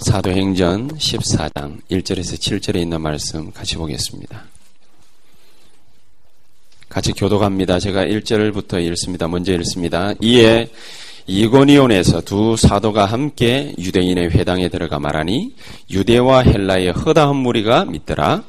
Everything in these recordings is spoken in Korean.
사도행전 14장 1절에서 7절에 있는 말씀 같이 보겠습니다. 같이 교독합니다. 제가 1절부터 읽습니다. 먼저 읽습니다. 이에 이고니온에서 두 사도가 함께 유대인의 회당에 들어가 말하니 유대와 헬라의 허다한 무리가 믿더라.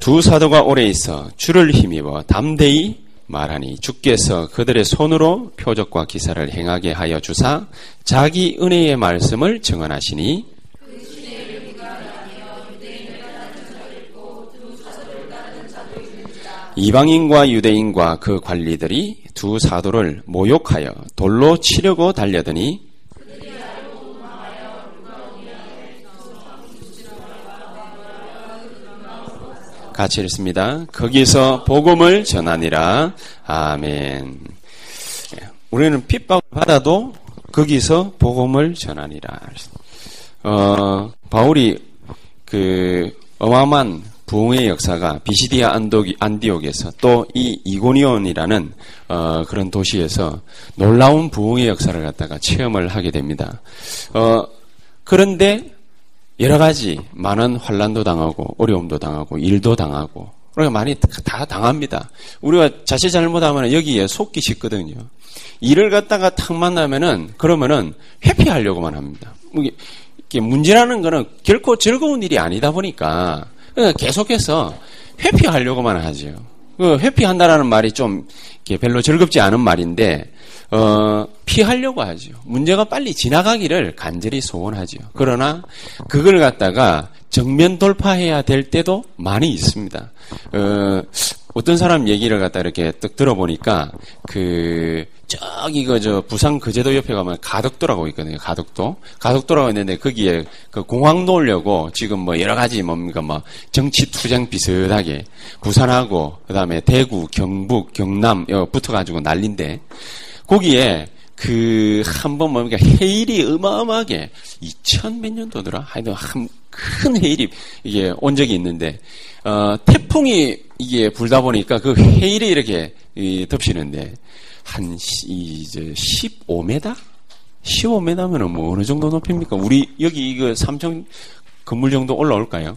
두 사도가 오래 있어 줄을 힘입어 담대히 말하니 주께서 그들의 손으로 표적과 기사를 행하게 하여 주사 자기 은혜의 말씀을 증언하시니 이방인과 유대인과 그 관리들이 두 사도를 모욕하여 돌로 치려고 달려드니 같이 읽습니다. 거기서 복음을 전하니라. 아멘. 예, 우리는 핍박을 받아도 거기서 복음을 전하니라. 어, 바울이 그 어마어마한 부흥의 역사가 비시디아 안디옥에서 또 이 이고니온이라는 어, 그런 도시에서 놀라운 부흥의 역사를 갖다가 체험을 하게 됩니다. 어, 그런데 여러 가지 많은 환란도 당하고 어려움도 당하고 일도 당하고 우리가 많이 다 당합니다. 우리가 자칫 잘못하면 여기에 속기 쉽거든요. 일을 갖다가 탁 만나면은 그러면은 회피하려고만 합니다. 이게 문제라는 거는 결코 즐거운 일이 아니다 보니까 계속해서 회피하려고만 하죠. 그 회피한다라는 말이 좀 별로 즐겁지 않은 말인데 어, 피하려고 하죠. 문제가 빨리 지나가기를 간절히 소원하죠. 그러나 그걸 갖다가 정면 돌파해야 될 때도 많이 있습니다. 어, 어떤 사람 얘기를 갖다 이렇게 딱 들어보니까 그 저기 그저 부산 거제도 옆에 가면 가덕도라고 있거든요. 가덕도 가덕도라고 있는데 거기에 그 공항 놓으려고 지금 뭐 여러 가지 뭡니까 뭐 정치 투쟁 비슷하게 부산하고 그다음에 대구, 경북, 경남 붙어가지고 난린데 거기에 그 한 번 뭡니까 해일이 어마어마하게 2000 몇 년도더라 하여튼 한 큰 해일이 이게 온 적이 있는데 어 태풍이 이게 불다 보니까 그 해일이 이렇게 덮치는데 한 이제 15m 15m면은 뭐 어느 정도 높입니까? 우리 여기 이거 삼청 건물 정도 올라올까요?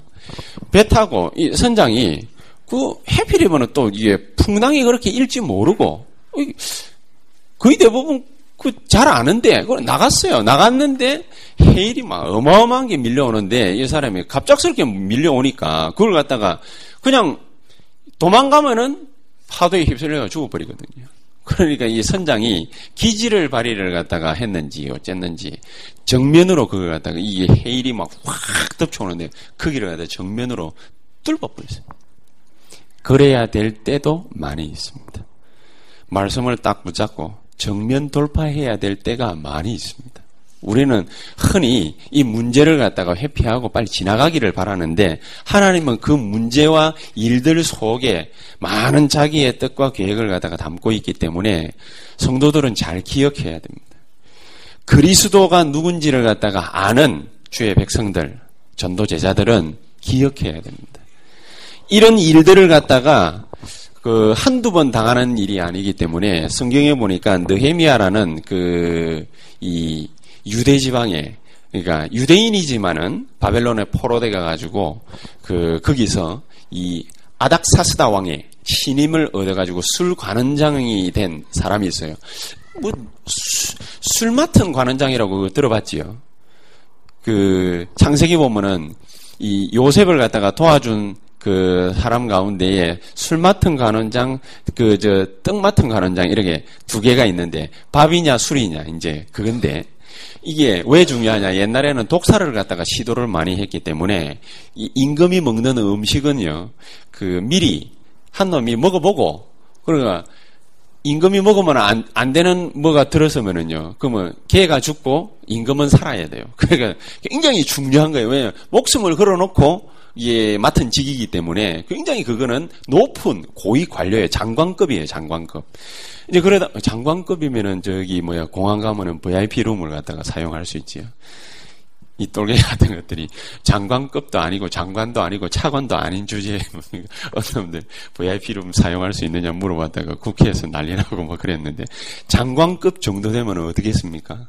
배 타고 이 선장이 그 해필이면은 또 이게 풍랑이 그렇게 일지 모르고 거의 대부분 그 잘 아는데 그걸 나갔어요. 나갔는데 해일이 막 어마어마한 게 밀려오는데 이 사람이 갑작스럽게 밀려오니까 그걸 갖다가 그냥 도망가면은 파도에 휩쓸려 죽어버리거든요. 그러니까 이 선장이 기지를 발휘를 갖다가 했는지 어쨌는지 정면으로 그걸 갖다가 이게 해일이 막 확 덮쳐오는데 크기를 갖다 정면으로 뚫어버렸어요. 그래야 될 때도 많이 있습니다. 말씀을 딱 붙잡고 정면 돌파해야 될 때가 많이 있습니다. 우리는 흔히 이 문제를 갖다가 회피하고 빨리 지나가기를 바라는데 하나님은 그 문제와 일들 속에 많은 자기의 뜻과 계획을 갖다가 담고 있기 때문에 성도들은 잘 기억해야 됩니다. 그리스도가 누군지를 갖다가 아는 주의 백성들, 전도 제자들은 기억해야 됩니다. 이런 일들을 갖다가 그 한두 번 당하는 일이 아니기 때문에 성경에 보니까 느헤미야라는 그 이 유대 지방에 그러니까 유대인이지만은 바벨론에 포로돼 가 가지고 그 거기서 이 아닥사스다 왕의 신임을 얻어가지고 술 관원장이 된 사람이 있어요. 뭐 술 맡은 관원장이라고 들어봤지요. 그 창세기 보면은 이 요셉을 갖다가 도와준 그 사람 가운데에 술 맡은 간원장, 그 저 떡 맡은 간원장 이렇게 두 개가 있는데 밥이냐 술이냐 이제 그건데 이게 왜 중요하냐? 옛날에는 독사를 갖다가 시도를 많이 했기 때문에 이 임금이 먹는 음식은요 그 미리 한 놈이 먹어보고 그러니까 임금이 먹으면 안, 안 되는 뭐가 들어서면은요. 그러면 개가 죽고 임금은 살아야 돼요. 그러니까 굉장히 중요한 거예요. 왜냐면 목숨을 걸어놓고 예, 맡은 직이기 때문에 굉장히 그거는 높은 고위 관료의 장관급이에요, 장관급. 이제 그러다 장관급이면은 저기 뭐야 공항 가면은 VIP 룸을 갖다가 사용할 수 있지요. 이 똘개 같은 것들이 장관급도 아니고 장관도 아니고 차관도 아닌 주제에 어떤 분들 VIP 룸 사용할 수 있느냐 물어봤다가 국회에서 난리 나고 뭐 그랬는데 장관급 정도 되면 어떻게 했습니까?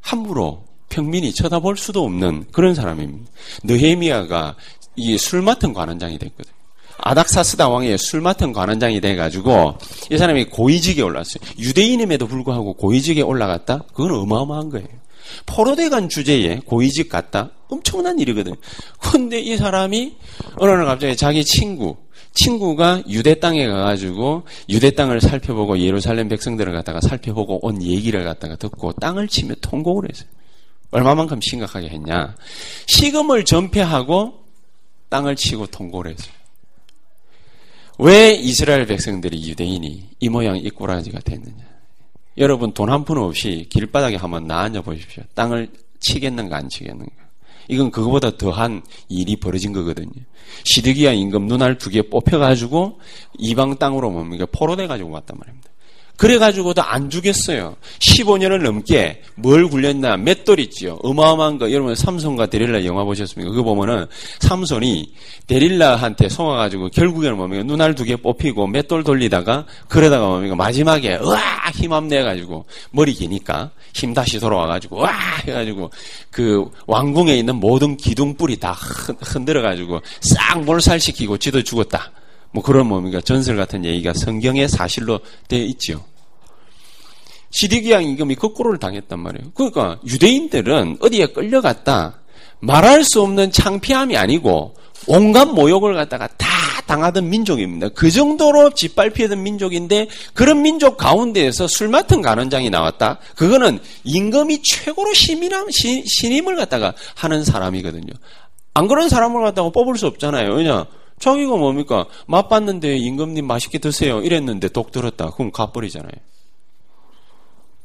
함부로 평민이 쳐다볼 수도 없는 그런 사람입니다. 느헤미야가 이 술 맡은 관원장이 됐거든요. 아닥사스다 왕의 술 맡은 관원장이 돼가지고 이 사람이 고위직에 올랐어요. 유대인임에도 불구하고 고위직에 올라갔다? 그건 어마어마한 거예요. 포로대간 주제에 고위직 갔다? 엄청난 일이거든요. 근데 이 사람이 어느 날 갑자기 자기 친구, 친구가 유대 땅에 가가지고 유대 땅을 살펴보고 예루살렘 백성들을 갖다가 살펴보고 온 얘기를 갖다가 듣고 땅을 치며 통곡을 했어요. 얼마만큼 심각하게 했냐. 시금을 전폐하고 땅을 치고 통곡을 했어요. 왜 이스라엘 백성들이 유대인이 이 모양 이 꼬라지가 됐느냐. 여러분 돈 한 푼 없이 길바닥에 한번 나앉아 보십시오. 땅을 치겠는가 안 치겠는가. 이건 그거보다 더한 일이 벌어진 거거든요. 시드기야 임금 눈알 두 개 뽑혀가지고 이방 땅으로 뭡니까 포로돼가지고 왔단 말입니다. 그래가지고도 안 주겠어요. 15년을 넘게 뭘 굴렸나 맷돌 있지요. 어마어마한 거 여러분 삼손과 데릴라 영화 보셨습니까? 그거 보면은 삼손이 데릴라한테 속아가지고 결국에는 뭡니까 눈알 두 개 뽑히고 맷돌 돌리다가 그러다가 뭡니까 마지막에 으아 힘함 내가지고 머리 기니까 힘 다시 돌아와가지고 와 해가지고 그 왕궁에 있는 모든 기둥뿔이 다 흔들어가지고 싹 몰살시키고 지도 죽었다. 뭐 그런 뭡니까 전설 같은 얘기가 성경에 사실로 되어 있지요. 시디기 양 임금이 거꾸로를 당했단 말이에요. 그러니까 유대인들은 어디에 끌려갔다 말할 수 없는 창피함이 아니고 온갖 모욕을 갖다가 다 당하던 민족입니다. 그 정도로 짓밟히던 민족인데 그런 민족 가운데에서 술 맡은 간원장이 나왔다. 그거는 임금이 최고로 신임을, 신임을 갖다가 하는 사람이거든요. 안 그런 사람을 갖다가 뽑을 수 없잖아요. 왜냐 자기가 뭡니까? 맛봤는데 임금님 맛있게 드세요. 이랬는데 독 들었다. 그럼 가버리잖아요.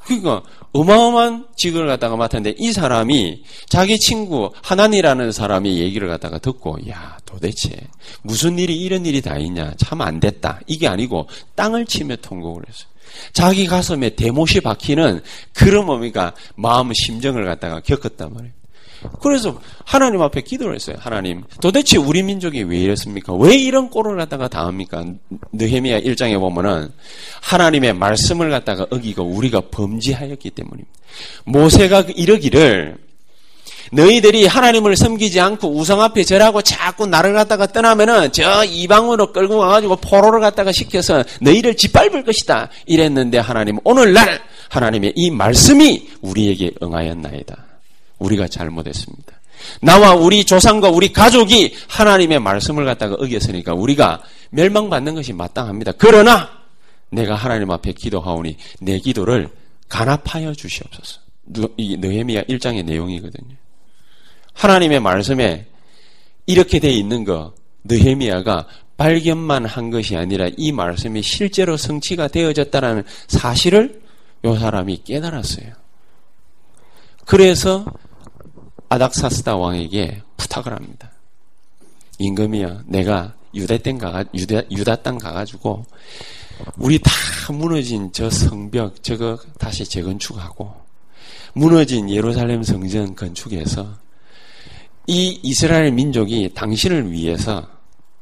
그러니까 어마어마한 직을 갖다가 맡았는데 이 사람이 자기 친구 하나니라는 사람이 얘기를 갖다가 듣고 야 도대체 무슨 일이 이런 일이 다 있냐 참 안 됐다 이게 아니고 땅을 치며 통곡을 했어요. 자기 가슴에 대못이 박히는 그런 뭡니까 마음 심정을 갖다가 겪었단 말이에요. 그래서 하나님 앞에 기도를 했어요. 하나님, 도대체 우리 민족이 왜 이랬습니까? 왜 이런 꼴을 갖다가 당합니까? 느헤미야 1장에 보면은 하나님의 말씀을 갖다가 어기고 우리가 범죄하였기 때문입니다. 모세가 이러기를 너희들이 하나님을 섬기지 않고 우상 앞에 절하고 자꾸 나를 갖다가 떠나면은 저 이방으로 끌고 가가지고 포로를 갖다가 시켜서 너희를 짓밟을 것이다. 이랬는데 하나님 오늘날 하나님의 이 말씀이 우리에게 응하였나이다. 우리가 잘못했습니다. 나와 우리 조상과 우리 가족이 하나님의 말씀을 갖다가 어겼으니까 우리가 멸망받는 것이 마땅합니다. 그러나 내가 하나님 앞에 기도하오니 내 기도를 간합하여 주시옵소서. 이 느헤미야 1장의 내용이거든요. 하나님의 말씀에 이렇게 돼 있는 거 느헤미야가 발견만 한 것이 아니라 이 말씀이 실제로 성취가 되어졌다는 사실을 이 사람이 깨달았어요. 그래서 아닥사스다 왕에게 부탁을 합니다. 임금이야, 내가 유대 땅 가가 유다, 유다 땅 가가지고 우리 다 무너진 저 성벽 저거 다시 재건축하고 무너진 예루살렘 성전 건축해서 이 이스라엘 민족이 당신을 위해서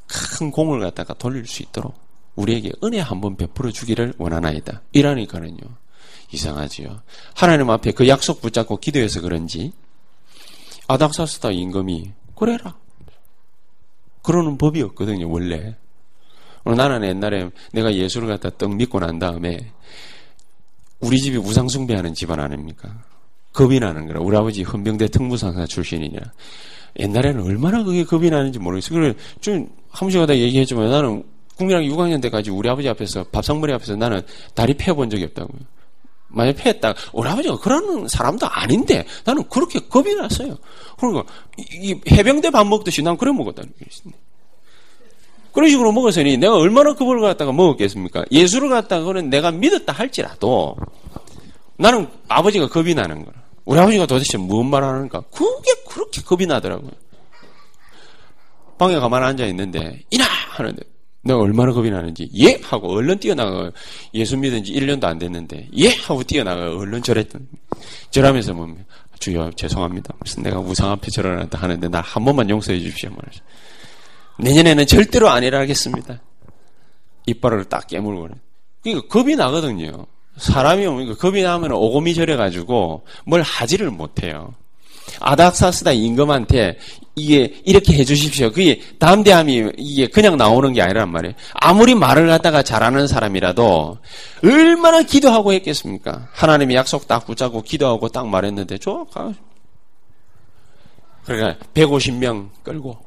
큰 공을 갖다가 돌릴 수 있도록 우리에게 은혜 한번 베풀어 주기를 원하나이다. 이러니까는요. 이상하지요. 하나님 앞에 그 약속 붙잡고 기도해서 그런지 아닥사스다 임금이 그래라. 그러는 법이 없거든요, 원래. 나는 옛날에 내가 예수를 갖다 떡 믿고 난 다음에 우리 집이 우상숭배하는 집안 아닙니까? 겁이 나는 거라. 우리 아버지 헌병대 특무상사 출신이냐. 옛날에는 얼마나 그게 겁이 나는지 모르겠어요. 그래, 좀, 한 번씩 하다 얘기했지만 나는 국민학교 6학년 때까지 우리 아버지 앞에서, 밥상머리 앞에서 나는 다리 패본 적이 없다고요. 만약 패했다, 우리 아버지가 그러는 사람도 아닌데 나는 그렇게 겁이 났어요. 그러니까, 이, 이 해병대 밥 먹듯이 난 그래 있습니다. 그런 식으로 먹었으니 내가 얼마나 그걸 갖다가 먹었겠습니까? 예수를 갖다가 그는 내가 믿었다 할지라도 나는 아버지가 겁이 나는 거야. 우리 아버지가 도대체 무슨 말 하는가? 그게 그렇게 겁이 나더라고요. 방에 가만 앉아 있는데, 이나! 하는데, 내가 얼마나 겁이 나는지, 예! 하고 얼른 뛰어나가, 예수 믿은 지 1년도 안 됐는데, 예! 하고 뛰어나가, 얼른 절했던. 절하면서 뭐, 주여, 죄송합니다. 무슨 내가 우상 앞에 절하다 하는데, 나 한 번만 용서해 주십시오. 말하죠. 내년에는 절대로 아니라 하겠습니다. 이빨을 딱 깨물고. 그러니까 겁이 나거든요. 사람이 오니까 겁이 나면 오금이 저려가지고 뭘 하지를 못해요. 아닥사스다 임금한테 이게 이렇게 해주십시오. 그게 담대함이 이게 그냥 나오는 게 아니란 말이에요. 아무리 말을 갖다가 잘하는 사람이라도 얼마나 기도하고 했겠습니까? 하나님의 약속 딱 붙잡고 기도하고 딱 말했는데 가. 그러니까 150명 끌고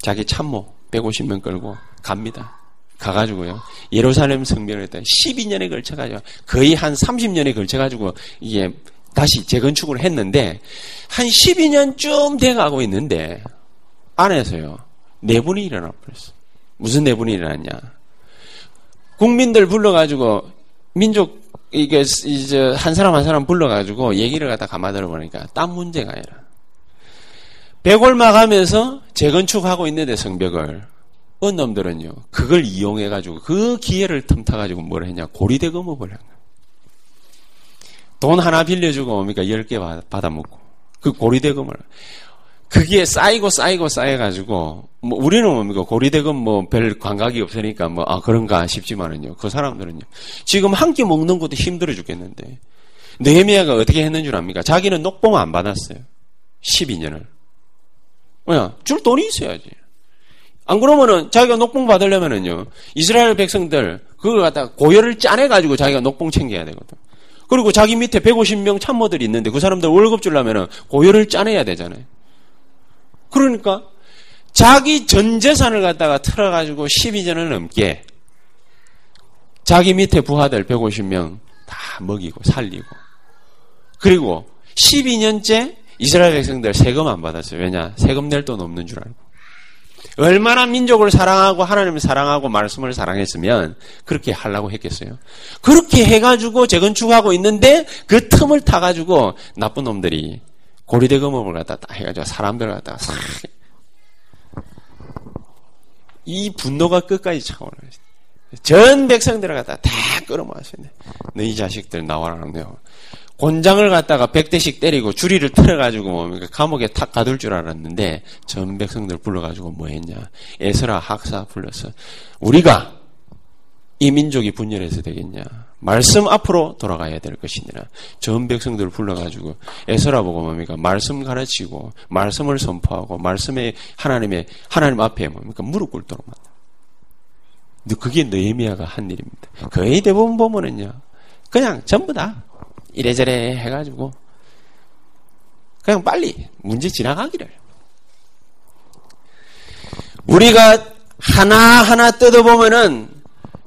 자기 참모 150명 끌고 갑니다. 가가지고요. 예루살렘 성벽을 했다. 12년에 걸쳐가지고 거의 한 30년에 걸쳐가지고 이게 다시 재건축을 했는데 한 12년쯤 돼가고 있는데 안에서요 내분이 일어나 버렸어. 무슨 내분이 일어났냐? 국민들 불러가지고 민족 이게 이제 한 사람 한 사람 불러가지고 얘기를 갖다 가만 들어보니까 딴 문제가 아니라 백골막하면서 재건축하고 있는데 성벽을 어떤 놈들은요, 그걸 이용해가지고, 그 기회를 틈타가지고 뭘 했냐, 고리대 금업을 한 거야. 돈 하나 빌려주고 뭡니까? 열 개 받아먹고. 그 고리대금을. 그게 쌓이고 쌓이고 쌓여가지고, 뭐, 우리는 뭡니까? 고리대금 뭐, 별 감각이 없으니까 뭐, 아, 그런가 싶지만은요. 그 사람들은요. 지금 한 끼 먹는 것도 힘들어 죽겠는데. 느헤미야가 어떻게 했는 줄 압니까? 자기는 녹봉 안 받았어요. 12년을. 뭐야? 줄 돈이 있어야지. 안 그러면은 자기가 녹봉 받으려면은요. 이스라엘 백성들 그걸 갖다 고열을 짜내 가지고 자기가 녹봉 챙겨야 되거든. 그리고 자기 밑에 150명 참모들이 있는데 그 사람들 월급 주려면은 고열을 짜내야 되잖아요. 그러니까 자기 전 재산을 갖다가 틀어가지고 12년을 넘게 자기 밑에 부하들 150명 다 먹이고 살리고 그리고 12년째 이스라엘 백성들 세금 안 받았어요. 왜냐? 세금 낼 돈 없는 줄 알고. 얼마나 민족을 사랑하고 하나님을 사랑하고 말씀을 사랑했으면 그렇게 하려고 했겠어요. 그렇게 해가지고 재건축하고 있는데 그 틈을 타가지고 나쁜 놈들이 고리대금업을 갖다 딱 해가지고 사람들을 갖다가 싹. 이 분노가 끝까지 차오르는 전 백성들을 갖다 다 끌어모았어요. 너희 자식들 나와라 하네요. 곤장을 갖다가 백대씩 때리고 주리를 틀어가지고 뭐 감옥에 탁 가둘 줄 알았는데 전 백성들 불러가지고 뭐 했냐. 에스라 학사 불러서 우리가 이 민족이 분열해서 되겠냐. 말씀 앞으로 돌아가야 될 것이니라. 전 백성들을 불러가지고 에스라 보고 뭡니까? 말씀 가르치고 말씀을 선포하고 말씀에 하나님의 하나님 앞에 뭡니까? 무릎 꿇도록 만다. 그게 느헤미야가 한 일입니다. 거의 대부분 보면은요. 그냥 전부 다 이래저래 해가지고 그냥 빨리 문제 지나가기를. 우리가 하나하나 뜯어보면은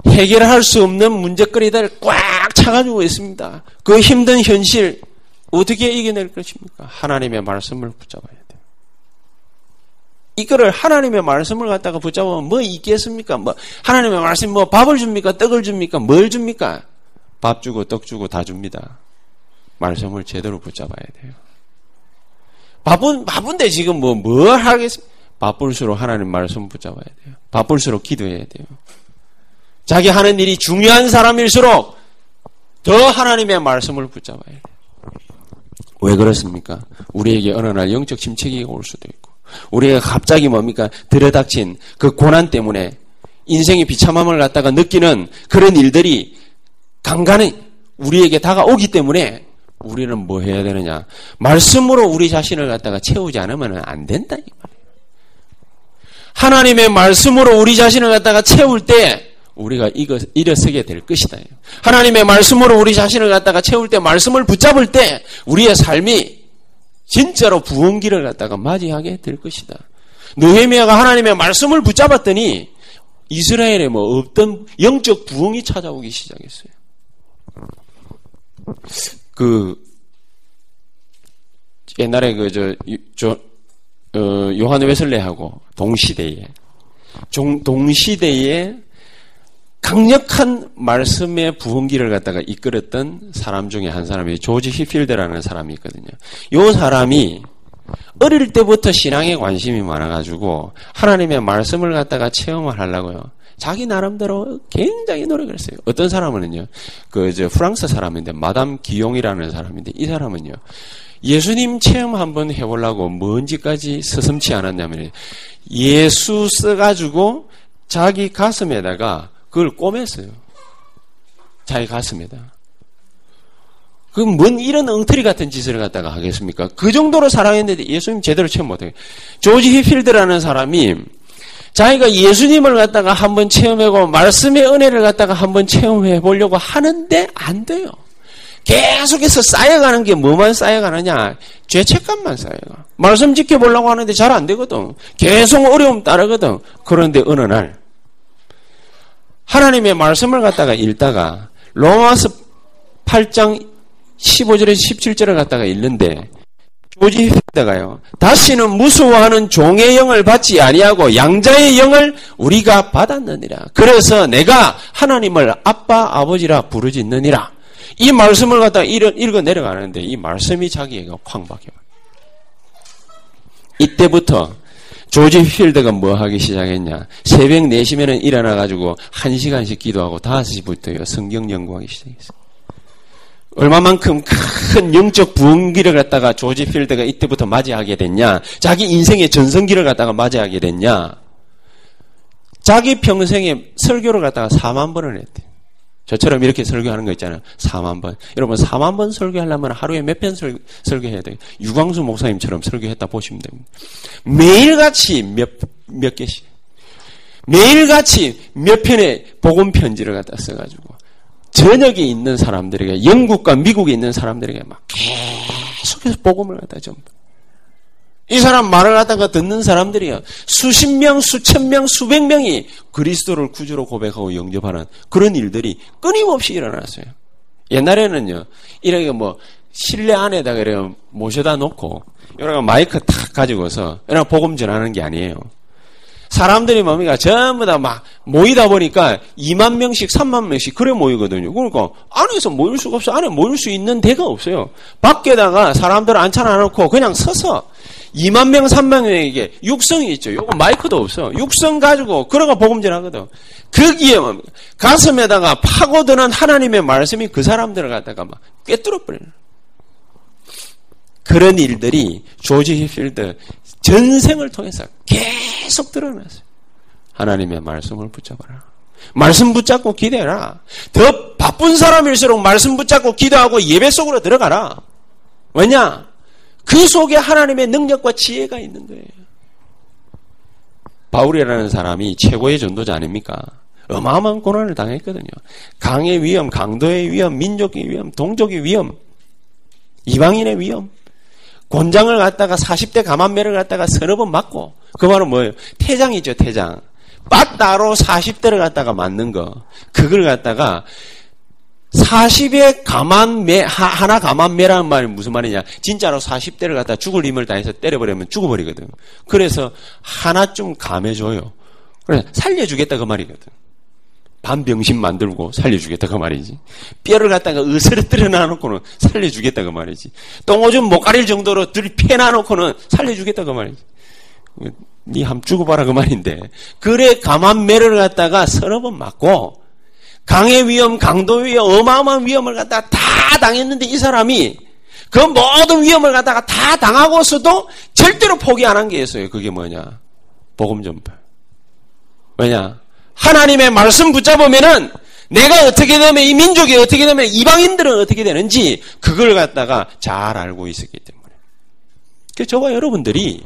해결할 수 없는 문제거리들 꽉 차가지고 있습니다. 그 힘든 현실 어떻게 이겨낼 것입니까? 하나님의 말씀을 붙잡아야 돼요. 이거를 하나님의 말씀을 갖다가 붙잡으면 뭐 있겠습니까? 뭐 하나님의 말씀 뭐 밥을 줍니까? 떡을 줍니까? 뭘 줍니까? 밥 주고 떡 주고 다 줍니다. 말씀을 제대로 붙잡아야 돼요. 바쁜, 바쁜데 지금 뭐, 뭘 하겠습니까? 바쁠수록 하나님 말씀 붙잡아야 돼요. 바쁠수록 기도해야 돼요. 자기 하는 일이 중요한 사람일수록 더 하나님의 말씀을 붙잡아야 돼요. 왜 그렇습니까? 우리에게 어느 날 영적 침체기가 올 수도 있고, 우리가 갑자기 뭡니까? 들여닥친 그 고난 때문에 인생의 비참함을 갖다가 느끼는 그런 일들이 간간히 우리에게 다가오기 때문에 우리는 뭐 해야 되느냐? 말씀으로 우리 자신을 갖다가 채우지 않으면 안 된다 이 말이에요. 하나님의 말씀으로 우리 자신을 갖다가 채울 때 우리가 이거 일어서게 될 것이다. 하나님의 말씀으로 우리 자신을 갖다가 채울 때 말씀을 붙잡을 때 우리의 삶이 진짜로 부흥기를 갖다가 맞이하게 될 것이다. 느헤미야가 하나님의 말씀을 붙잡았더니 이스라엘에 뭐 없던 영적 부흥이 찾아오기 시작했어요. 그 옛날에 그저저 어, 요한 웨슬레하고 동시대에 종, 동시대에 강력한 말씀의 부흥기를 갖다가 이끌었던 사람 중에 한 사람이 조지 히필드라는 사람이 있거든요. 요 사람이 어릴 때부터 신앙에 관심이 많아가지고 하나님의 말씀을 갖다가 체험을 하려고요. 자기 나름대로 굉장히 노력을 했어요. 어떤 사람은요, 그, 저, 프랑스 사람인데, 마담 기용이라는 사람인데, 이 사람은요, 예수님 체험 한번 해보려고 뭔지까지 서슴치 않았냐면, 예수 써가지고 자기 가슴에다가 그걸 꼬맸어요. 자기 가슴에다. 그럼 뭔 이런 엉터리 같은 짓을 갖다가 하겠습니까? 그 정도로 사랑했는데 예수님 제대로 체험 못해요. 조지 히필드라는 사람이 자기가 예수님을 갖다가 한번 체험하고 말씀의 은혜를 갖다가 한번 체험해 보려고 하는데 안 돼요. 계속해서 쌓여가는 게 뭐만 쌓여가느냐? 죄책감만 쌓여가. 말씀 지켜보려고 하는데 잘 안 되거든. 계속 어려움 따르거든. 그런데 어느 날 하나님의 말씀을 갖다가 읽다가 로마서 8장 15절에서 17절을 갖다가 읽는데 조지 히다가요. 다시는 무수워하는 종의 영을 받지 아니하고 양자의 영을 우리가 받았느니라. 그래서 내가 하나님을 아빠 아버지라 부르짖느니라. 이 말씀을 갖다 읽어 내려가는데 이 말씀이 자기에게 쾅 박혀. 이때부터 조지 필드가 뭐 하기 시작했냐. 새벽 4시면은 일어나가지고 1시간씩 기도하고 5시부터요. 성경 연구하기 시작했어요. 얼마만큼 큰 영적 부흥기를 갖다가 조지 필드가 이때부터 맞이하게 됐냐. 자기 인생의 전성기를 갖다가 맞이하게 됐냐. 자기 평생에 설교를 갖다가 4만 번을 했대. 저처럼 이렇게 설교하는 거 있잖아요. 4만 번. 여러분 4만 번 설교하려면 하루에 몇 편 설교해야 돼요? 유광수 목사님처럼 설교했다 보시면 됩니다. 매일같이 몇, 몇 개씩. 매일같이 몇 편의 복음 편지를 갖다 써가지고 저녁에 있는 사람들에게 영국과 미국에 있는 사람들에게 막 계속해서 복음을 갖다 전부 이 사람 말을 하다가 듣는 사람들이요. 수십 명, 수천 명, 수백 명이 그리스도를 구주로 고백하고 영접하는 그런 일들이 끊임없이 일어났어요. 옛날에는요, 이렇게 뭐, 실내 안에다가 이렇게 모셔다 놓고, 여러 마이크 탁 가지고서, 이런 복음 전하는 게 아니에요. 사람들이 뭡니까? 전부 다 막 모이다 보니까 2만 명씩, 3만 명씩 그래 모이거든요. 그러니까 안에서 모일 수가 없어. 안에 모일 수 있는 데가 없어요. 밖에다가 사람들 앉혀놔 놓고 그냥 서서 2만 명, 3만 명에게 육성이 있죠. 요거 마이크도 없어. 육성 가지고 그러가 복음전 하거든. 거기에 뭐 가슴에다가 파고드는 하나님의 말씀이 그 사람들을 갖다가 막 꿰뚫어 버리는. 그런 일들이 조지 히필드 전생을 통해서 계속 드러났어요. 하나님의 말씀을 붙잡아라. 말씀 붙잡고 기대라. 더 바쁜 사람일수록 말씀 붙잡고 기도하고 예배 속으로 들어가라. 왜냐? 그 속에 하나님의 능력과 지혜가 있는 거예요. 바울이라는 사람이 최고의 전도자 아닙니까? 어마어마한 고난을 당했거든요. 강의 위험, 강도의 위험, 민족의 위험, 동족의 위험, 이방인의 위험, 권장을 갖다가 40대 가만매를 갖다가 서너 번 맞고 그 말은 뭐예요? 태장이죠, 태장. 빠따로 40대를 갖다가 맞는 거. 그걸 갖다가 40에 가만매, 하나 가만매라는 말이 무슨 말이냐. 진짜로 40대를 갖다 죽을 힘을 다해서 때려버리면 죽어버리거든. 그래서 하나쯤 감해줘요. 그래서 살려주겠다 그 말이거든. 반병신 만들고 살려주겠다 그 말이지. 뼈를 갖다가 으스러뜨려 놔놓고는 살려주겠다 그 말이지. 똥오줌 못 가릴 정도로 들이 놔놓고는 살려주겠다 그 말이지. 니함 죽어봐라 그 말인데. 그래 가만 매를 갖다가 서너 번 맞고 강의 위험, 강도 위험, 어마어마한 위험을 갖다가 다 당했는데 이 사람이 그 모든 위험을 갖다가 다 당하고서도 절대로 포기 안 한 게 있어요. 그게 뭐냐? 복음 전파. 왜냐? 하나님의 말씀 붙잡으면은 내가 어떻게 되면 이 민족이 어떻게 되면 이방인들은 어떻게 되는지 그걸 갖다가 잘 알고 있었기 때문에. 그 저와 여러분들이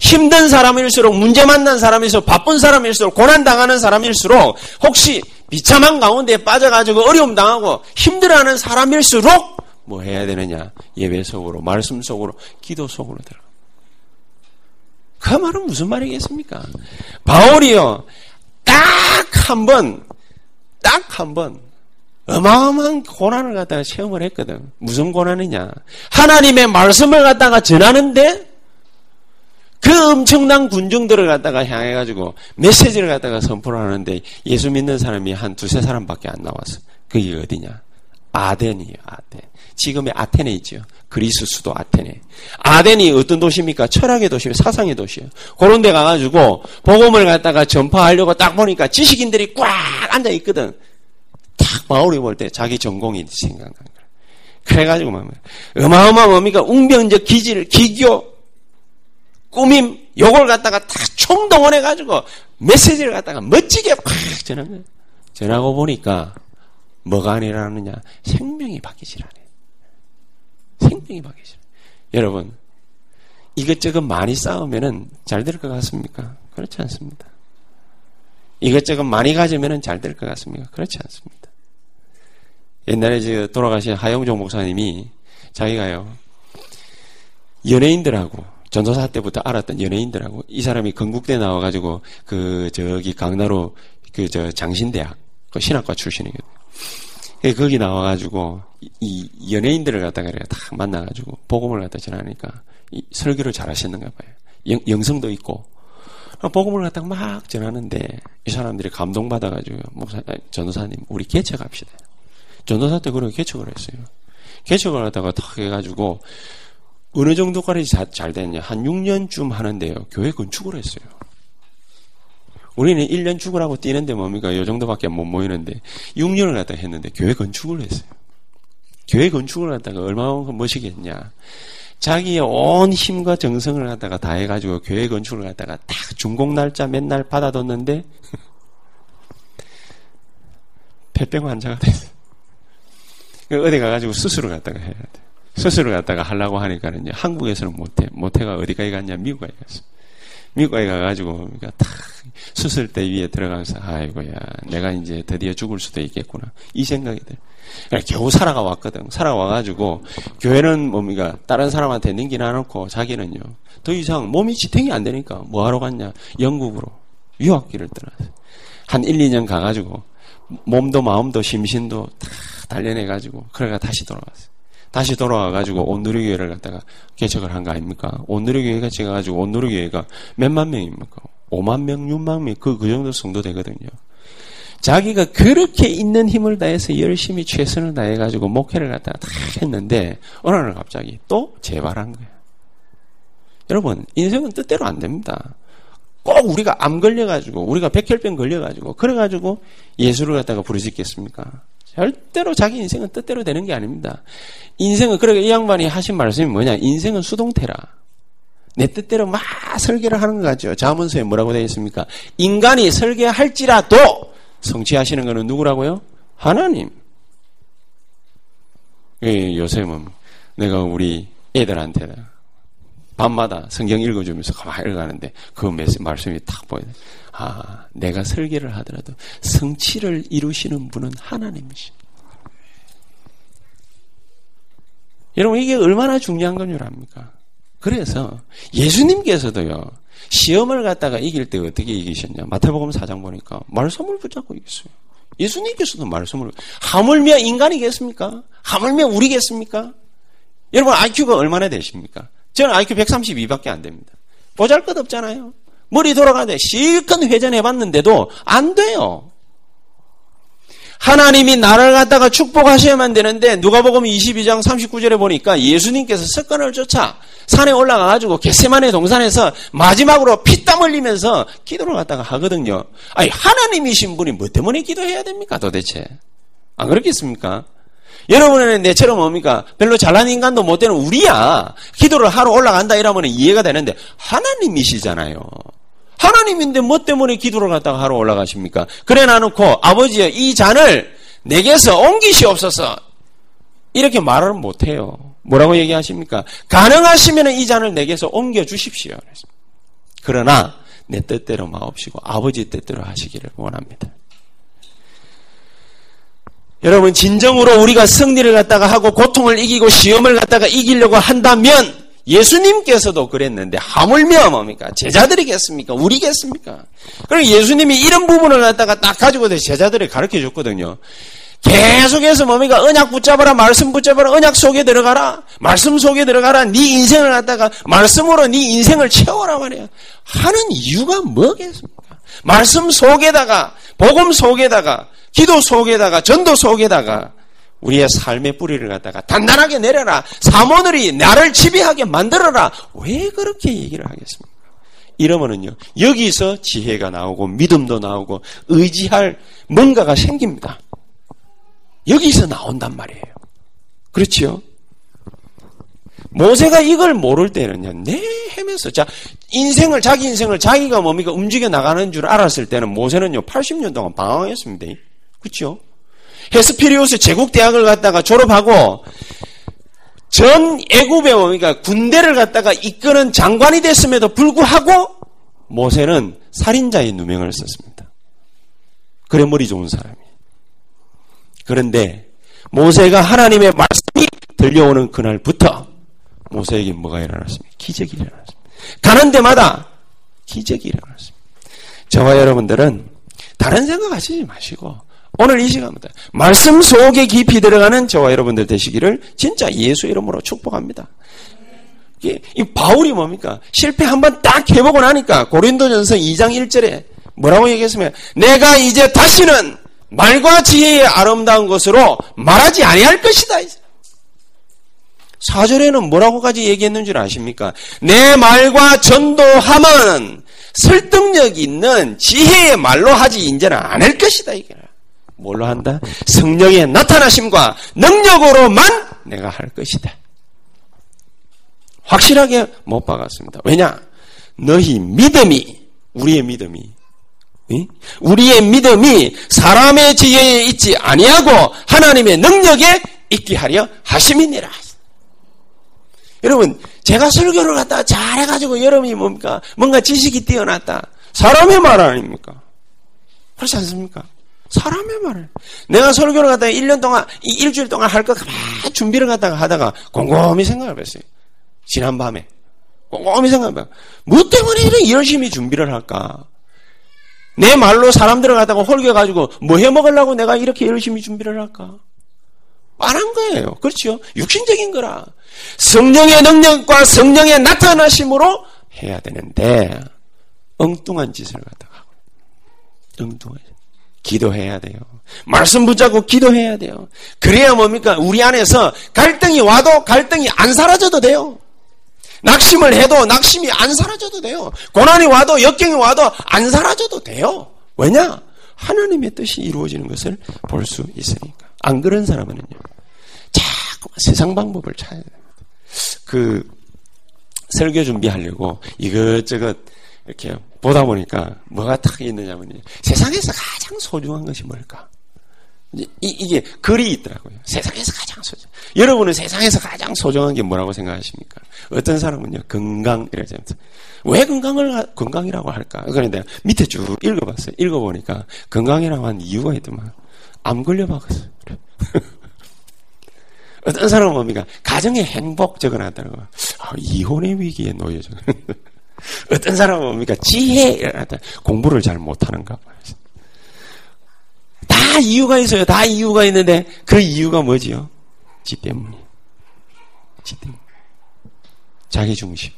힘든 사람일수록 문제 만난 사람일수록 바쁜 사람일수록 고난 당하는 사람일수록 혹시 비참한 가운데 빠져가지고 어려움 당하고 힘들어하는 사람일수록 뭐 해야 되느냐 예배 속으로 말씀 속으로 기도 속으로 들어. 그 말은 무슨 말이겠습니까? 바울이요 딱 한 번, 딱 한 번 어마어마한 고난을 갖다가 체험을 했거든. 무슨 고난이냐? 하나님의 말씀을 갖다가 전하는데 그 엄청난 군중들을 갖다가 향해가지고 메시지를 갖다가 선포를 하는데 예수 믿는 사람이 한 두세 사람밖에 안 나왔어. 그게 어디냐? 아덴이에요, 아덴. 지금의 아테네 있죠. 그리스 수도 아테네. 아덴이 어떤 도시입니까? 철학의 도시예요. 사상의 도시예요. 그런 데 가가지고 복음을 갖다가 전파하려고 딱 보니까 지식인들이 꽉 앉아 있거든. 딱 바울이 볼 때 자기 전공이 생각난 거야. 그래가지고 막 어마어마한 뭡니까? 웅변적 기질, 기교, 꾸밈, 요걸 갖다가 다 총동원해가지고 메시지를 갖다가 멋지게 팍 거예요. 전하고 보니까 뭐가 아니라느냐? 생명이 바뀌질 않아요. 생명이 않아요. 여러분, 이것저것 많이 싸우면은 잘 될 것 같습니까? 그렇지 않습니다. 이것저것 많이 가지면은 잘 될 것 같습니까? 그렇지 않습니다. 옛날에 저 돌아가신 하영종 목사님이 자기가요, 연예인들하고 전도사 때부터 알았던 연예인들하고 이 사람이 건국대 나와가지고 그 저기 강나루 그저 장신대학 그 신학과 출신이거든요. 그 거기 나와가지고 이 연예인들을 갖다가 딱 만나가지고 복음을 갖다 전하니까 설교를 잘하셨는가 봐요. 영, 성도 있고 복음을 갖다가 막 전하는데 이 사람들이 감동받아가지고 목사 전도사님 우리 개척합시다. 전도사 때 그렇게 개척을 했어요. 개척을 하다가 탁 해가지고 어느 정도까지 잘, 잘 됐냐? 한 6년쯤 하는데요. 교회 건축을 했어요. 우리는 1년 죽으라고 뛰는데 뭡니까? 요 정도밖에 못 모이는데 6년을 갖다 했는데 교회 건축을 했어요. 교회 건축을 갖다가 얼마나 멋있겠냐. 자기의 온 힘과 정성을 갖다가 다 해가지고 교회 건축을 갖다가 딱 준공 날짜 맨날 받아뒀는데 폐병 환자가 됐어요. 어디 가가지고 수술을 갖다가 해야 돼. 수술을 갖다가 하려고 하니까는 이제 한국에서는 못해. 못해가 어디까지 갔냐? 미국에 갔어. 미국에 가가지고, 그러니까 탁 수술대 위에 들어가면서, 아이고야, 내가 이제 드디어 죽을 수도 있겠구나. 이 생각이 들. 그러니까 겨우 살아가 왔거든. 살아와가지고, 교회는 뭡니까? 다른 사람한테 넘기나 놓고, 자기는요, 더 이상 몸이 지탱이 안 되니까, 뭐 하러 갔냐? 영국으로 유학기를 떠났어. 한 1, 2년 가가지고, 몸도 마음도 심신도 다 단련해가지고, 그래가 다시 돌아왔어. 다시 돌아와가지고 온누리교회를 갖다가 개척을 한 거 아닙니까? 온누리교회가 제가가지고 온누리교회가 몇만 명입니까? 5만 명, 6만 명, 그, 그 정도 성도 되거든요. 자기가 그렇게 있는 힘을 다해서 열심히 최선을 다해가지고 목회를 갖다가 다 했는데, 어느 날 갑자기 또 재발한 거야. 여러분, 인생은 뜻대로 안 됩니다. 꼭 우리가 암 걸려가지고, 우리가 백혈병 걸려가지고, 그래가지고 예수를 갖다가 부르짖겠습니까? 절대로 자기 인생은 뜻대로 되는 게 아닙니다. 인생은 그러게 이 양반이 하신 말씀이 뭐냐? 인생은 수동태라. 내 뜻대로 막 설계를 하는 거죠. 자문서에 뭐라고 되어 있습니까? 인간이 설계할지라도 성취하시는 것은 누구라고요? 하나님. 예, 요새는 내가 우리 애들한테 밤마다 성경 읽어주면서 가만히 읽어가는데 그 말씀이 탁 보여요. 아, 내가 설계를 하더라도 성취를 이루시는 분은 하나님이시. 여러분 이게 얼마나 중요한 건 줄 압니까? 그래서 예수님께서도요 시험을 갖다가 이길 때 어떻게 이기셨냐? 마태복음 4장 보니까 말씀을 붙잡고 이겼어요. 예수님께서도 말씀을 하물며 인간이겠습니까? 하물며 우리겠습니까? 여러분 IQ가 얼마나 되십니까? 저는 IQ 132밖에 안 됩니다. 보잘 것 없잖아요. 머리 돌아가는데 실컷 회전해 봤는데도 안 돼요. 하나님이 나를 갖다가 축복하셔야만 되는데 누가복음 22장 39절에 보니까 예수님께서 습관을 쫓아 산에 올라가 가지고 겟세만의 동산에서 마지막으로 피땀 흘리면서 기도를 갖다가 하거든요. 아니 하나님이신 분이 뭐 때문에 기도해야 됩니까 도대체? 안 그렇겠습니까? 여러분은 내처럼 뭡니까? 별로 잘난 인간도 못 되는 우리야. 기도를 하러 올라간다 이러면 이해가 되는데 하나님이시잖아요. 하나님인데 뭐 때문에 기도를 갖다가 하러 올라가십니까? 그래 놔놓고 아버지여 이 잔을 내게서 옮기시옵소서 이렇게 말을 못 해요. 뭐라고 얘기하십니까? 가능하시면 이 잔을 내게서 옮겨 주십시오. 그러나 내 뜻대로 마옵시고 아버지 뜻대로 하시기를 원합니다. 여러분 진정으로 우리가 승리를 갖다가 하고 고통을 이기고 시험을 갖다가 이기려고 한다면 예수님께서도 그랬는데 하물며 뭡니까? 제자들이겠습니까? 우리겠습니까? 그럼 예수님이 이런 부분을 갖다가 딱 가지고 제자들을 가르쳐 줬거든요. 계속해서 뭡니까? 언약 붙잡아라, 말씀 붙잡아라, 언약 속에 들어가라, 말씀 속에 들어가라, 네 인생을 갖다가 말씀으로 네 인생을 채워라 말이야. 하는 이유가 뭐겠습니까? 말씀 속에다가, 복음 속에다가, 기도 속에다가, 전도 속에다가, 우리의 삶의 뿌리를 갖다가 단단하게 내려라. 사모들이 나를 지배하게 만들어라. 왜 그렇게 얘기를 하겠습니까? 이러면은요, 여기서 지혜가 나오고, 믿음도 나오고, 의지할 뭔가가 생깁니다. 여기서 나온단 말이에요. 그렇지요? 모세가 이걸 모를 때는요, 내 헤매서, 자, 인생을, 자기 인생을 자기가 뭡니까, 움직여 나가는 줄 알았을 때는 모세는요, 80년 동안 방황했습니다. 그렇죠? 헤스피리오스 제국 대학을 갔다가 졸업하고, 전 애굽에 뭡니까, 군대를 갖다가 이끄는 장관이 됐음에도 불구하고, 모세는 살인자의 누명을 썼습니다. 그래, 머리 좋은 사람이. 그런데 모세가 하나님의 말씀이 들려오는 그날부터 모세에게 뭐가 일어났습니까? 기적이 일어났습니다. 가는 데마다 기적이 일어났습니다. 저와 여러분들은 다른 생각하시지 마시고 오늘 이 시간부터 말씀 속에 깊이 들어가는 저와 여러분들 되시기를 진짜 예수 이름으로 축복합니다. 이 바울이 뭡니까? 실패 한번 딱 해보고 나니까 고린도전서 2장 1절에 뭐라고 얘기했으면 내가 이제 다시는 말과 지혜의 아름다운 것으로 말하지 아니할 것이다. 사절에는 뭐라고까지 얘기했는 줄 아십니까? 내 말과 전도함은 설득력 있는 지혜의 말로 하지 안할 것이다. 이게 뭘로 한다? 성령의 나타나심과 능력으로만 내가 할 것이다. 확실하게 못 박았습니다. 왜냐? 너희 믿음이 우리의 믿음이 우리의 믿음이 사람의 지혜에 있지 아니하고 하나님의 능력에 있게 하려 하심이니라. 여러분, 제가 설교를 갖다 잘해가지고 여러분이 뭡니까? 뭔가 지식이 뛰어났다. 사람의 말 아닙니까? 그렇지 않습니까? 사람의 말을. 내가 설교를 갖다가 1년 동안, 일주일 동안 할 것, 막 준비를 갖다가 하다가 곰곰이 생각을 했어요. 지난 밤에. 곰곰이 생각해봐. 뭐 때문에 이렇게 열심히 준비를 할까? 내 말로 사람들을 갖다가 홀겨가지고 뭐 해 먹으려고 내가 이렇게 열심히 준비를 할까? 뻔한 거예요. 그렇죠? 육신적인 거라. 성령의 능력과 성령의 나타나심으로 해야 되는데 엉뚱한 짓을 갖다가 하고 엉뚱한 기도해야 돼요. 말씀 붙잡고 기도해야 돼요. 그래야 뭡니까? 우리 안에서 갈등이 와도 갈등이 안 사라져도 돼요. 낙심을 해도 낙심이 안 사라져도 돼요. 고난이 와도 역경이 와도 안 사라져도 돼요. 왜냐? 하나님의 뜻이 이루어지는 것을 볼 수 있으니까. 안 그런 사람은요. 자꾸 세상 방법을 찾아야 됩니다. 그 설교 준비하려고 이것저것 이렇게 보다 보니까 뭐가 딱 있느냐면 세상에서 가장 소중한 것이 뭘까? 이, 이게 글이 있더라고요. 세상에서 가장 소중. 여러분은 세상에서 가장 소중한 게 뭐라고 생각하십니까? 어떤 사람은요, 건강, 이러잖아요. 왜 건강을, 건강이라고 할까? 그런데 밑에 쭉 읽어봤어요. 읽어보니까 건강이라고 한 이유가 있더만. 암 걸려봐갔어요. 어떤 사람은 뭡니까? 가정의 행복 적어놨다고. 아, 이혼의 위기에 놓여져. 어떤 사람은 뭡니까? 지혜. 공부를 잘 못하는가. 다 이유가 있어요. 다 이유가 있는데 그 이유가 뭐지요? 지 때문이. 지 때문. 자기 중심.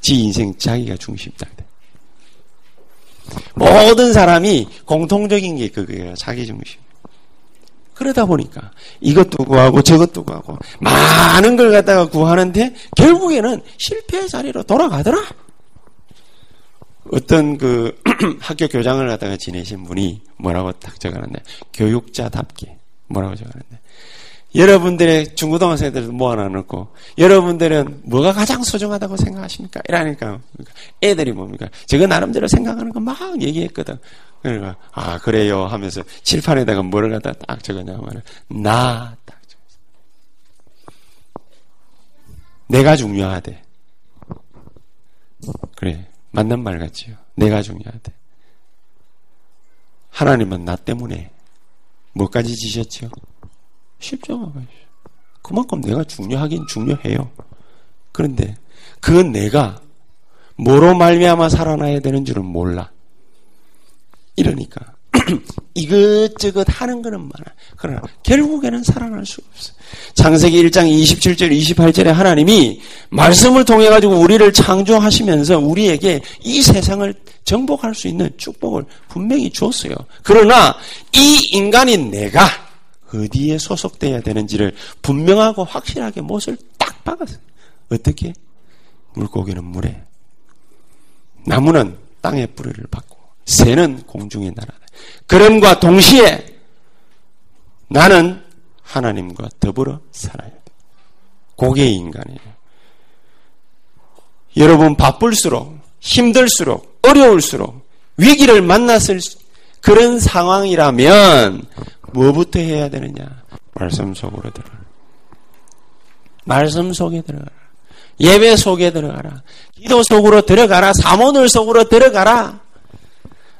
지 인생 자기가 중심다. 모든 사람이 공통적인 게 그거예요. 자기 중심. 그러다 보니까 이것도 구하고 저것도 구하고 많은 걸 갖다가 구하는데 결국에는 실패의 자리로 돌아가더라. 어떤 그 학교 교장을 갖다가 지내신 분이 뭐라고 딱 적어놨네. 교육자답게 뭐라고 적어놨네. 여러분들의 중고등학생들 모아놔놓고 여러분들은 뭐가 가장 소중하다고 생각하십니까? 이러니까 애들이 뭡니까? 제가 나름대로 생각하는 거 막 얘기했거든. 그러니까 아 그래요 하면서 칠판에다가 뭐를 갖다 딱 적었냐면 나딱 적었어. 내가 중요하대. 그래 맞는 말 같지요. 내가 중요하대. 하나님은 나 때문에 뭐까지 지셨죠? 십자가가 그만큼 내가 중요하긴 중요해요. 그런데 그 내가 뭐로 말미암아 살아나야 되는 줄은 몰라. 이러니까 이것저것 하는 거는 많아. 그러나 결국에는 살아날 수가 없어. 창세기 1장 27절 28절에 하나님이 말씀을 통해 가지고 우리를 창조하시면서 우리에게 이 세상을 정복할 수 있는 축복을 분명히 주었어요. 그러나 이 인간인 내가 어디에 소속돼야 되는지를 분명하고 확실하게 못을 딱 박았어요. 어떻게? 물고기는 물에, 나무는 땅에 뿌리를 받고, 새는 공중에 날아다. 그럼과 동시에 나는 하나님과 더불어 돼. 고개 인간이에요. 여러분 바쁠수록 힘들수록 어려울수록 위기를 만났을 그런 상황이라면 뭐부터 해야 되느냐? 말씀 속으로 들어가. 말씀 속에 들어가라. 예배 속에 들어가라. 기도 속으로 들어가라. 사모늘 속으로 들어가라.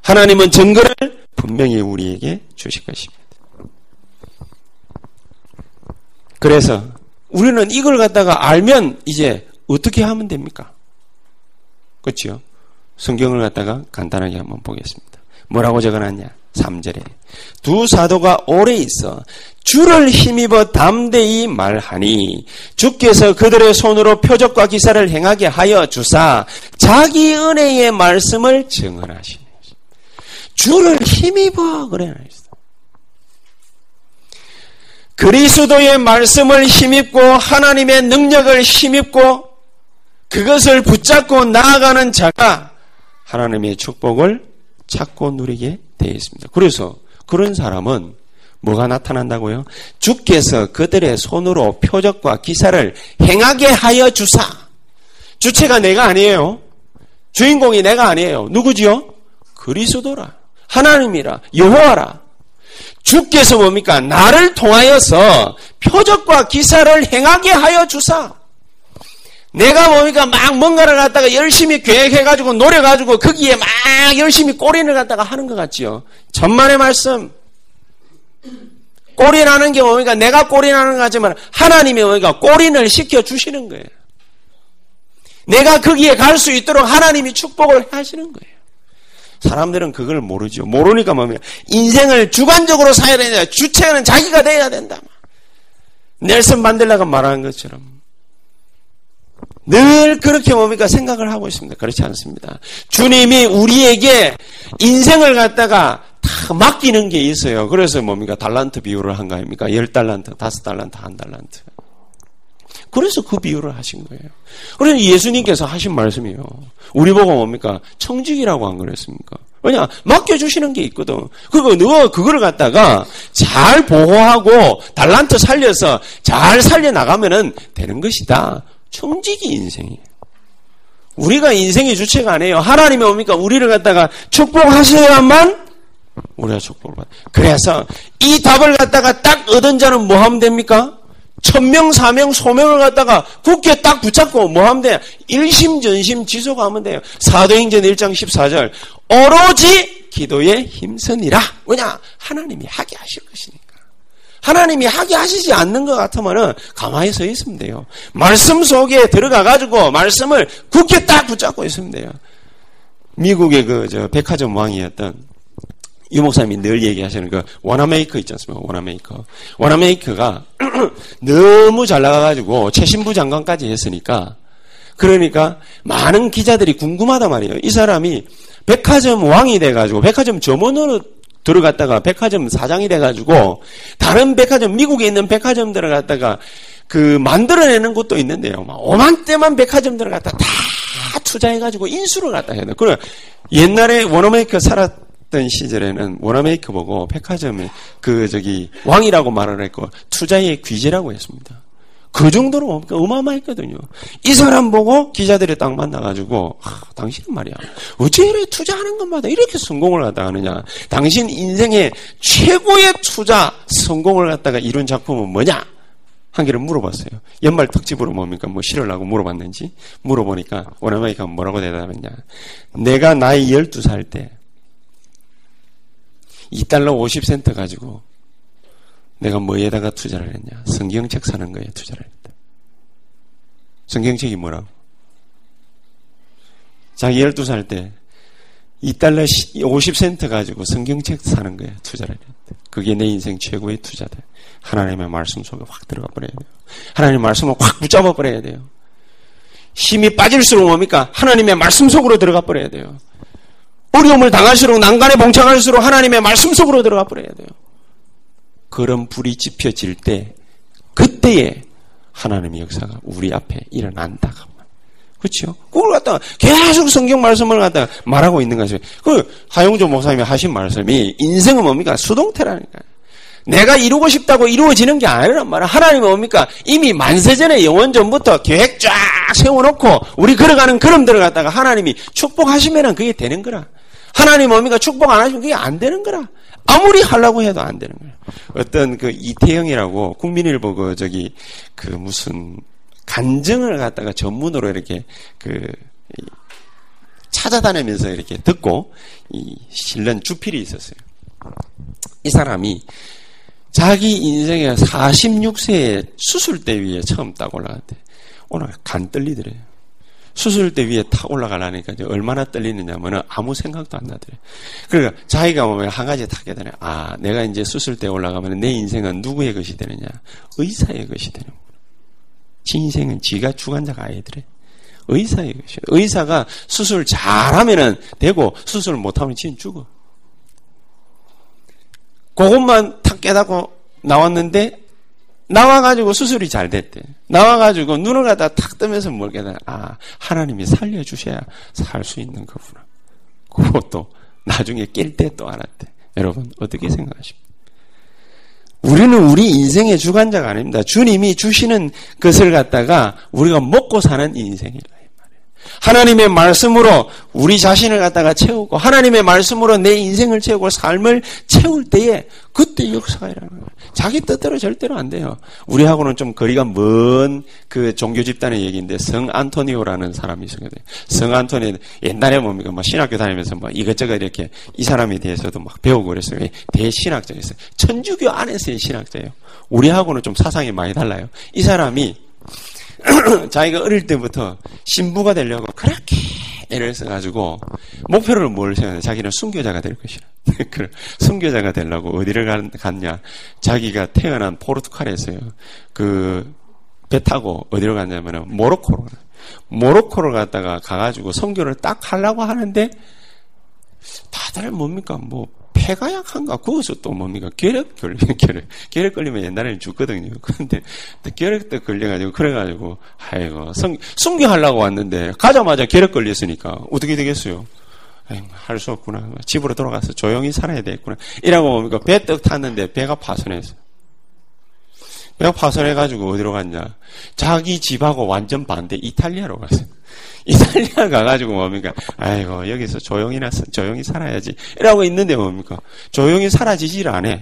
하나님은 증거를 분명히 우리에게 주실 것입니다. 그래서 우리는 이걸 갖다가 알면 이제 어떻게 하면 됩니까? 그렇죠? 성경을 갖다가 간단하게 한번 보겠습니다. 뭐라고 적어놨냐? 3절에 두 사도가 오래 있어 주를 힘입어 담대히 말하니 주께서 그들의 손으로 표적과 기사를 행하게 하여 주사 자기 은혜의 말씀을 증언하시니 주를 힘입어 그래 그리스도의 말씀을 힘입고 하나님의 능력을 힘입고 그것을 붙잡고 나아가는 자가 하나님의 축복을 찾고 누리게 되어 있습니다. 그래서 그런 사람은 뭐가 나타난다고요? 주께서 그들의 손으로 표적과 기사를 행하게 하여 주사. 주체가 내가 아니에요. 주인공이 내가 아니에요. 누구지요? 그리스도라. 하나님이라. 여호와라. 주께서 뭡니까? 나를 통하여서 표적과 기사를 행하게 하여 주사. 내가 뭡니까? 막 뭔가를 갖다가 열심히 계획해가지고 노려가지고 거기에 막 열심히 꼬리를 갖다가 하는 것 같지요. 천만의 말씀. 꼬리 나는 게 뭡니까? 내가 꼬리 나는 것 같지만 하나님이 뭡니까? 꼬리를 시켜주시는 거예요. 내가 거기에 갈 수 있도록 하나님이 축복을 하시는 거예요. 사람들은 그걸 모르죠. 모르니까 뭡니까? 인생을 주관적으로 살아야 된다. 주체는 자기가 돼야 된다. 넬슨 만델라가 말하는 것처럼 늘 그렇게 뭡니까 생각을 하고 있습니다. 그렇지 않습니다. 주님이 우리에게 인생을 갖다가 다 맡기는 게 있어요. 그래서 뭡니까 달란트 비유를 한거 아닙니까? 열 달란트, 다섯 달란트, 한 달란트. 그래서 그 비유를 하신 거예요. 그래서 예수님께서 하신 말씀이에요. 우리 보고 뭡니까? 청직이라고 안 그랬습니까? 왜냐? 맡겨주시는 게 있거든. 그거, 너, 그거를 갖다가 잘 보호하고 달란트 살려서 잘 살려나가면은 되는 것이다. 청직이 인생이에요. 우리가 인생의 주체가 아니에요. 하나님이 옵니까? 우리를 갖다가 축복하셔야만 우리가 축복을 받아. 그래서 이 답을 갖다가 딱 얻은 자는 뭐 하면 됩니까? 천명, 사명, 소명을 갖다가 굳게 딱 붙잡고 뭐 하면 돼요? 일심전심 지속하면 돼요. 사도행전 1장 14절. 오로지 기도에 힘쓰니라. 왜냐? 하나님이 하게 하실 것이니까. 하나님이 하게 하시지 않는 것 같으면은 가만히 서 있으면 돼요. 말씀 속에 들어가 가지고 말씀을 굳게 딱 붙잡고 있으면 돼요. 미국의 그 저 백화점 왕이었던 유 목사님이 늘 얘기하시는 그 원화메이커 있지 않습니까? 원화메이커. 원화메이커가 너무 잘 나가가지고 최신부 장관까지 했으니까 그러니까 많은 기자들이 궁금하단 말이에요. 이 사람이 백화점 왕이 돼가지고 백화점 점원으로 들어갔다가 백화점 사장이 돼가지고 다른 백화점 미국에 있는 백화점들을 갖다가 그 만들어내는 곳도 있는데요. 막 오만대만 백화점들을 갖다 다 투자해가지고 인수를 갖다 돼. 그래 옛날에 워너메이커 살았 던 시절에는 워너메이커 보고 백화점에 그 저기 왕이라고 말을 했고 투자의 귀재라고 했습니다. 그 정도로 어마어마했거든요. 이 사람 보고 기자들이 딱 만나가지고, 아, 당신은 말이야. 어째 이래 투자하는 것마다 이렇게 성공을 갖다 하느냐. 당신 인생의 최고의 투자 성공을 갖다가 이룬 작품은 뭐냐? 한 개를 물어봤어요. 연말 특집으로 뭡니까? 뭐 실으려고 물어봤는지 물어보니까 오라마이가 뭐라고 대답했냐. 내가 나이 12살 때 2달러 50센트 가지고 내가 뭐에다가 투자를 했냐. 성경책 사는 거에 투자를 했다. 성경책이 뭐라고? 자기 12살 때 2달러 50센트 가지고 성경책 사는 거에 투자를 했다. 그게 내 인생 최고의 투자다. 하나님의 말씀 속에 확 들어가 버려야 돼요. 하나님의 말씀을 확 붙잡아 버려야 돼요. 힘이 빠질수록 뭡니까? 하나님의 말씀 속으로 들어가 버려야 돼요. 어려움을 당할수록 난간에 봉착할수록 하나님의 말씀 속으로 들어가 버려야 돼요. 그런 불이 지펴질 때 그때에 하나님의 역사가 우리 앞에 일어난다가 그렇죠? 그걸 갖다가 계속 성경 말씀을 갖다가 말하고 있는 거죠. 그 하용조 목사님이 하신 말씀이 인생은 뭡니까? 수동태라니까요. 내가 이루고 싶다고 이루어지는 게 아니란 말이야. 하나님은 뭡니까? 이미 만세전에 영원 전부터 계획 쫙 세워놓고 우리 걸어가는 걸음들을 갖다가 하나님이 축복하시면 그게 되는 거라. 하나님 뭡니까? 축복 안 하시면 그게 안 되는 거라. 아무리 하려고 해도 안 되는 거야. 어떤 그 이태영이라고 국민일보 그 저기 그 무슨 간증을 갖다가 전문으로 이렇게 그 찾아다니면서 이렇게 듣고 이 실는 주필이 있었어요. 이 사람이 자기 인생의 46세에 수술대 위에 처음 딱 올라갔대. 오늘 간 떨리더래요. 수술대 위에 탁 올라가려니까 이제 얼마나 떨리느냐면은 아무 생각도 안 나더래. 그러니까 자기가 보면 한 가지 딱 깨달아. 아, 내가 이제 수술대 올라가면 내 인생은 누구의 것이 되느냐? 의사의 것이 되는 거야. 지 인생은 지가 주관자가 아니더래. 의사의 것이. 의사가 수술 잘하면은 되고 수술 못하면 지는 죽어. 그것만 탁 깨닫고 나왔는데 나와가지고 수술이 잘 됐대. 나와가지고 눈을 갖다 탁 뜨면서 뭘 깨달아. 아, 하나님이 살려주셔야 살 수 있는 거구나. 그것도 나중에 깰 때 또 알았대. 여러분, 어떻게 생각하십니까? 우리는 우리 인생의 주관자가 아닙니다. 주님이 주시는 것을 갖다가 우리가 먹고 사는 인생이라. 하나님의 말씀으로 우리 자신을 갖다가 채우고 하나님의 말씀으로 내 인생을 채우고 삶을 채울 때에 그때 역사가 일어나는 거예요. 자기 뜻대로 절대로 안 돼요. 우리하고는 좀 거리가 먼 그 종교 집단의 얘기인데 성 안토니오라는 사람이 있었거든요. 성 안토니오 옛날에 뭡니까 뭐 신학교 다니면서 뭐 이것저것 이렇게 이 사람에 대해서도 막 배우고 그랬어요. 대신학자였어요. 천주교 안에서의 신학자예요. 우리하고는 좀 사상이 많이 달라요. 이 사람이 자기가 어릴 때부터 신부가 되려고 그렇게 애를 써가지고 목표를 뭘 세웠냐. 자기는 순교자가 될 것이라. 순교자가 되려고 어디를 갔냐. 자기가 태어난 포르투갈에서요. 그 배 타고 어디로 갔냐면은 모로코로. 모로코를 갔다가 가가지고 선교를 딱 하려고 하는데 다들 뭡니까 뭐 폐가 약한가? 그것도 또 뭡니까? 결핵 걸리, 결핵. 결핵 걸리면 옛날에는 죽거든요. 그런데 결핵도 걸려가지고, 그래가지고, 아이고, 성, 순교하려고 왔는데, 가자마자 결핵 걸렸으니까, 어떻게 되겠어요? 할 수 없구나. 집으로 돌아가서 조용히 살아야 되겠구나. 이라고 뭡니까? 배 떡 탔는데 배가 파손했어. 배가 파손해가지고 어디로 갔냐? 자기 집하고 완전 반대 이탈리아로 갔어요. 이탈리아 가가지고 뭡니까? 아이고, 여기서 조용히, 나, 조용히 살아야지. 이라고 있는데 뭡니까? 조용히 사라지질 않아.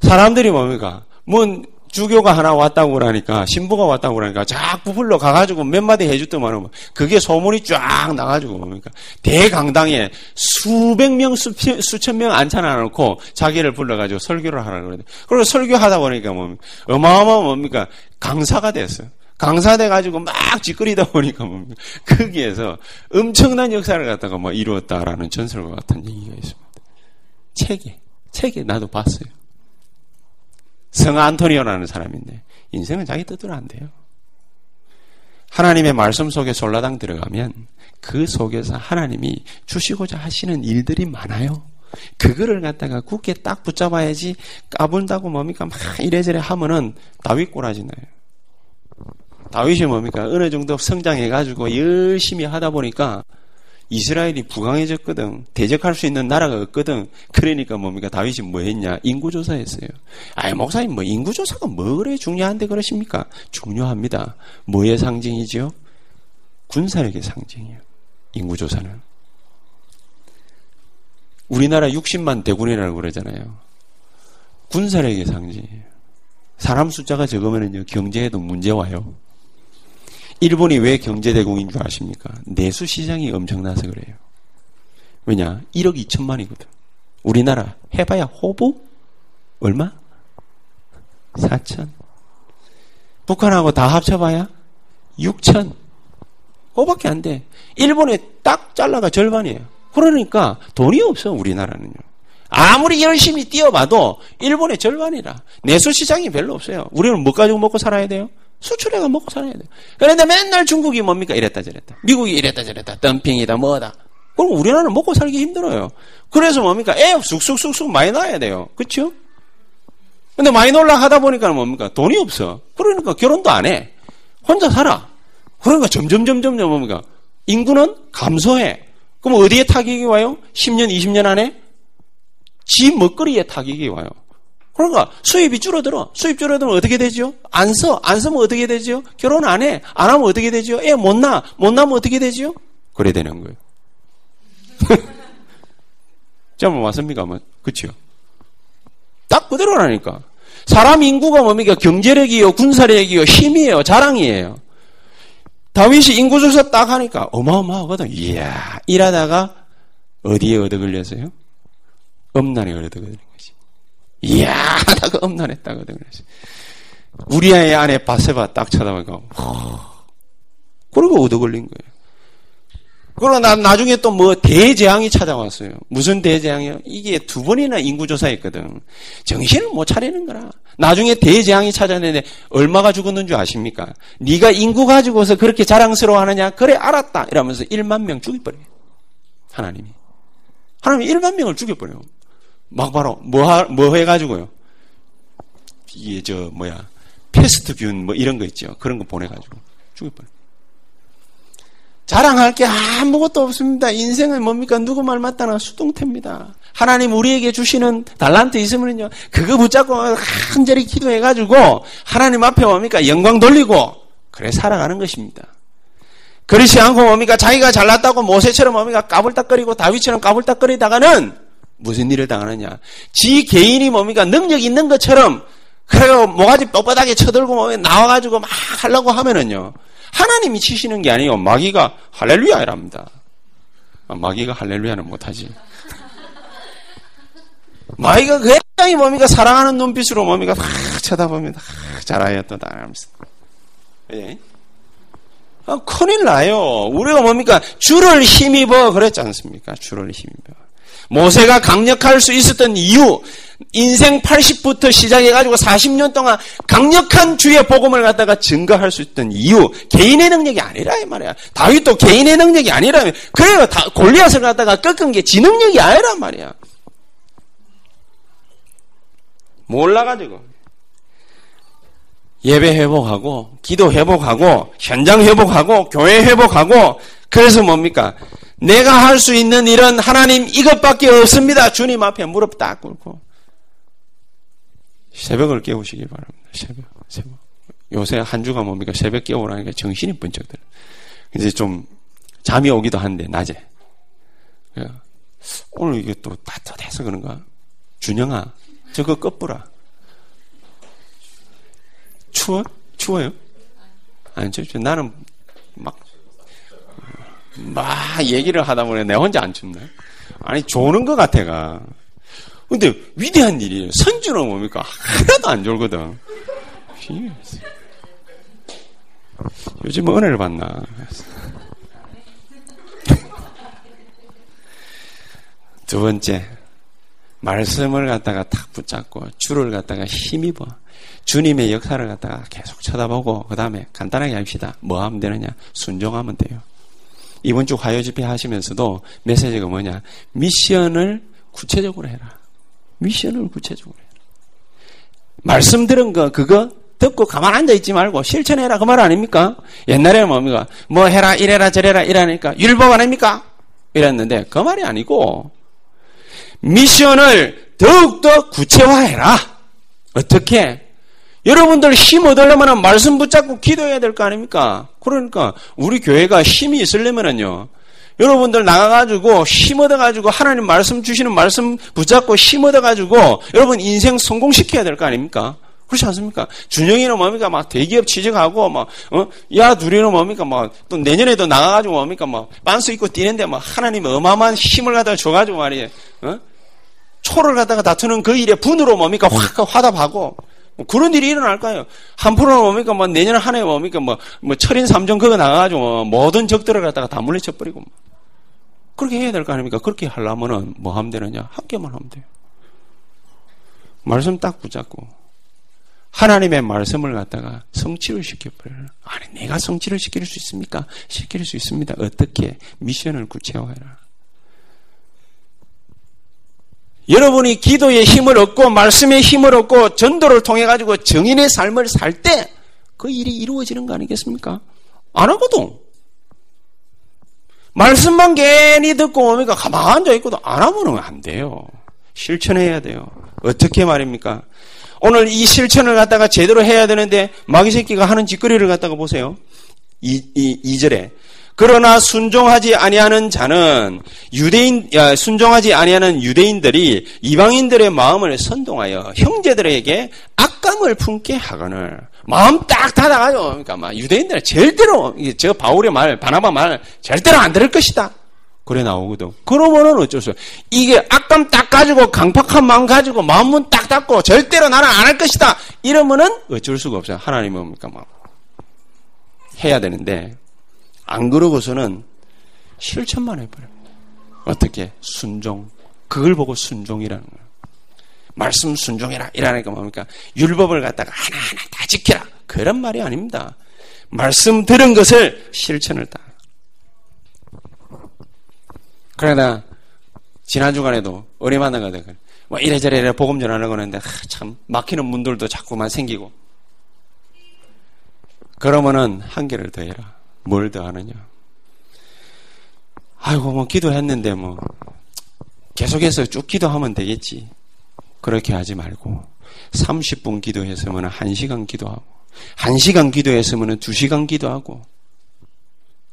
사람들이 뭡니까? 뭔 주교가 하나 왔다고 그러니까, 신부가 왔다고 그러니까, 자꾸 불러 가가지고 몇 마디 해줬더만, 그게 소문이 쫙 나가지고 뭡니까? 대강당에 수백 명, 수천 명 앉혀놔놓고 자기를 불러가지고 설교를 하라고 그러대. 그리고 설교하다 보니까 뭡니까? 어마어마 뭡니까? 강사가 됐어요. 강사돼 가지고 막 찌끄리다 보니까 뭡니까? 거기에서 엄청난 역사를 갖다가 뭐 이루었다라는 전설과 같은 얘기가 있습니다. 책에 책에 나도 봤어요. 성 안토니오라는 사람인데 인생은 자기 뜻대로 안 돼요. 하나님의 말씀 속에 솔라당 들어가면 그 속에서 하나님이 주시고자 하시는 일들이 많아요. 그거를 갖다가 굳게 딱 붙잡아야지 까분다고 뭡니까 막 이래저래 하면은 다윗 꼬라지 나요. 다윗이 뭡니까? 어느 정도 성장해가지고 열심히 하다 보니까 이스라엘이 부강해졌거든. 대적할 수 있는 나라가 없거든. 그러니까 뭡니까? 다윗이 뭐 했냐? 인구조사 했어요. 아이, 목사님, 뭐, 인구조사가 뭐 그래 중요한데 그러십니까? 중요합니다. 뭐의 상징이지요? 군사력의 상징이에요. 인구조사는. 우리나라 60만 대군이라고 그러잖아요. 군사력의 상징이에요. 사람 숫자가 적으면요 경제에도 문제 와요. 일본이 왜 경제대국인 줄 아십니까? 내수 시장이 엄청나서 그래요. 왜냐? 1억 2천만이거든. 우리나라 해봐야 호부? 얼마? 4천. 북한하고 다 합쳐봐야 6천. 그거밖에 안 돼. 일본에 딱 잘라가 절반이에요. 그러니까 돈이 없어, 우리나라는요. 아무리 열심히 뛰어봐도 일본의 절반이라. 내수 시장이 별로 없어요. 우리는 뭐 가지고 먹고 살아야 돼요? 수출해가 먹고 살아야 돼요. 그런데 맨날 중국이 뭡니까? 이랬다 저랬다. 미국이 이랬다 저랬다. 덤핑이다 뭐다. 그럼 우리나라는 먹고 살기 힘들어요. 그래서 뭡니까? 애 쑥쑥쑥쑥 많이 낳아야 돼요. 그렇죠? 근데 많이 놀라 하다 보니까 뭡니까? 돈이 없어. 그러니까 결혼도 안 해. 혼자 살아. 그러니까 점점 점점 점 뭡니까? 인구는 감소해. 그럼 어디에 타격이 와요? 10년, 20년 안에 집 먹거리에 타격이 와요. 그러니까 수입이 줄어들어. 수입 줄어들면 어떻게 되죠? 안 써. 안 쓰면 어떻게 되죠? 결혼 안 해. 안 하면 어떻게 되죠? 애못 낳아. 못 낳으면 어떻게 되죠? 그래 되는 거예요. 잘못 맞습니까? 뭐, 그치요? 딱 그대로라니까. 사람 인구가 뭡니까? 경제력이요, 군사력이요, 힘이에요, 자랑이에요. 다윗이 인구 조사 딱 하니까 어마어마하거든. 이야, 일하다가 어디에 얻어 걸렸어요? 엄난에 얻어 걸린. 이야, 하다가 얻어 걸렸어. 우리 아이 안에 바세바 딱 쳐다보니까, 그러고 얻어 걸린 거예요. 그러고 나, 나중에 또 뭐 대재앙이 찾아왔어요. 무슨 대재앙이요? 이게 두 번이나 인구조사했거든. 정신을 못 차리는 거라. 나중에 대재앙이 찾아내는데 얼마가 죽었는 줄 아십니까? 네가 인구 가지고서 그렇게 자랑스러워하느냐? 그래 알았다. 이러면서 1만 명 죽여버려요. 하나님이. 하나님이 1만 명을 죽여버려요. 막 바로 뭐, 하, 뭐 해가지고요. 이게 저 뭐야 패스트균 뭐 이런 거 있죠. 그런 거 보내가지고 죽여버려요. 자랑할 게 아무것도 없습니다. 인생은 뭡니까? 누구 말 맞다나 수동태입니다. 하나님 우리에게 주시는 달란트 있으면요. 그거 붙잡고 간절히 기도해가지고 하나님 앞에 뭡니까? 영광 돌리고 그래 살아가는 것입니다. 그렇지 않고 뭡니까? 자기가 잘났다고 모세처럼 뭡니까? 까불딱거리고 다윗처럼 까불딱거리다가는 무슨 일을 당하느냐? 지 개인이 뭡니까? 능력 있는 것처럼 그래고 모가지 뻣뻣하게 쳐들고 뭐 나와가지고 막 하려고 하면은요. 하나님이 치시는 게 아니에요. 마귀가 할렐루야랍니다. 아, 마귀가 할렐루야는 못하지. 마귀가 굉장히 뭡니까? 사랑하는 눈빛으로 뭡니까? 막 쳐다봅니다. 잘하였다. 하면서. 예. 아, 큰일 나요. 우리가 뭡니까? 줄을 힘입어. 그랬지 않습니까? 줄을 힘입어. 모세가 강력할 수 있었던 이유, 인생 80부터 시작해가지고 40년 동안 강력한 주의 복음을 갖다가 증거할 수 있던 이유, 개인의 능력이 아니라 이 말이야. 다윗도 개인의 능력이 아니라면, 그래요. 골리앗을 갖다가 꺾은 게 지 능력이 아니란 말이야. 몰라가지고. 예배 회복하고, 기도 회복하고, 현장 회복하고, 교회 회복하고, 그래서 뭡니까? 내가 할 수 있는 일은 하나님 이것밖에 없습니다. 주님 앞에 무릎 딱 꿇고. 새벽을 깨우시기 바랍니다. 새벽, 새벽. 요새 한 주가 뭡니까? 새벽 깨우라니까 정신이 번쩍 들어. 이제 좀 잠이 오기도 한데, 낮에. 오늘 이게 또 따뜻해서 그런가? 준영아, 저거 꺼뿌라. 추워? 추워요? 아니, 저, 저 나는 막 막 얘기를 하다 보니 내가 혼자 안 춥네. 아니, 조는 것 같아가. 근데 위대한 일이에요. 선주는 뭡니까? 하나도 안 졸거든. 요즘 은혜를 받나? 두 번째, 말씀을 갖다가 탁 붙잡고 줄을 갖다가 힘입어. 주님의 역사를 갖다가 계속 쳐다보고 그 다음에 간단하게 합시다. 뭐 하면 되느냐? 순종하면 돼요. 이번 주 화요 집회 하시면서도 메시지가 뭐냐? 미션을 구체적으로 해라. 미션을 구체적으로 해라. 말씀 들은 거, 그거 듣고 가만 앉아 있지 말고 실천해라. 그 말 아닙니까? 옛날에는 뭡니까? 뭐 해라, 이래라, 저래라, 이러니까 율법 아닙니까? 이랬는데 그 말이 아니고 미션을 더욱더 구체화해라. 어떻게? 여러분들 힘 얻으려면 말씀 붙잡고 기도해야 될 거 아닙니까? 그러니까 우리 교회가 힘이 있으려면요. 여러분들 나가가지고 힘 얻어가지고 하나님 말씀 주시는 말씀 붙잡고 힘 얻어가지고 여러분 인생 성공시켜야 될 거 아닙니까? 그렇지 않습니까? 준영이는 뭡니까? 막 대기업 취직하고, 막, 어? 야, 둘이는 뭡니까? 막, 또 내년에도 나가가지고 뭡니까? 막, 빤스 입고 뛰는데 막 하나님 어마어마한 힘을 갖다가 줘가지고 말이에요. 어? 초를 갖다가 다투는 그 일에 분으로 뭡니까? 확 화답하고. 뭐 그런 일이 일어날까요? 한 프로는 뭡니까? 뭐 내년 한 해 뭡니까? 뭐, 뭐 철인 삼종 그거 나가가지고 뭐 모든 적들을 갖다가 다 물리쳐버리고. 뭐. 그렇게 해야 될 거 아닙니까? 그렇게 하려면은 뭐 하면 되느냐? 학교만 하면 돼요. 말씀 딱 붙잡고. 하나님의 말씀을 갖다가 성취를 시켜버려요. 아니, 내가 성취를 시킬 수 있습니까? 시킬 수 있습니다. 어떻게? 미션을 구체화해라. 여러분이 기도의 힘을 얻고 말씀의 힘을 얻고 전도를 통해 가지고 정인의 삶을 살 때 그 일이 이루어지는 거 아니겠습니까? 안 하거든. 말씀만 괜히 듣고 오니까 가만 앉아 있고도 안 하면 안 돼요. 실천해야 돼요. 어떻게 말입니까? 오늘 이 실천을 갖다가 제대로 해야 되는데 마귀 새끼가 하는 짓거리를 갖다가 보세요. 이, 이, 2절에 그러나 순종하지 아니하는 자는 유대인 순종하지 아니하는 유대인들이 이방인들의 마음을 선동하여 형제들에게 악감을 품게 하거늘 마음 딱 닫아가지고 그러니까 막 유대인들은 절대로 저 바울의 말 바나바 말 절대로 안 들을 것이다. 그래 나오거든. 그러면은 어쩔 수 없어. 이게 악감 딱 가지고 강팍한 마음 가지고 마음문 딱 닫고 절대로 나는 안 할 것이다. 이러면은 어쩔 수가 없어요. 하나님은 뭡니까 막 해야 되는데 안 그러고서는 실천만 해버립니다. 어떻게? 순종. 그걸 보고 순종이라는 거예요. 말씀 순종해라. 이라니까 뭡니까? 율법을 갖다가 하나하나 다 지켜라. 그런 말이 아닙니다. 말씀 들은 것을 실천을 다. 그러나, 지난 주간에도 어리 만나가다가, 뭐 이래저래 이래 복음 전하려고 하는데, 참, 막히는 문들도 자꾸만 생기고. 그러면은 한계를 더 해라. 뭘 더 하느냐? 아이고, 뭐, 기도했는데, 뭐, 계속해서 쭉 기도하면 되겠지. 그렇게 하지 말고, 30분 기도했으면 1시간 기도하고, 1시간 기도했으면 2시간 기도하고,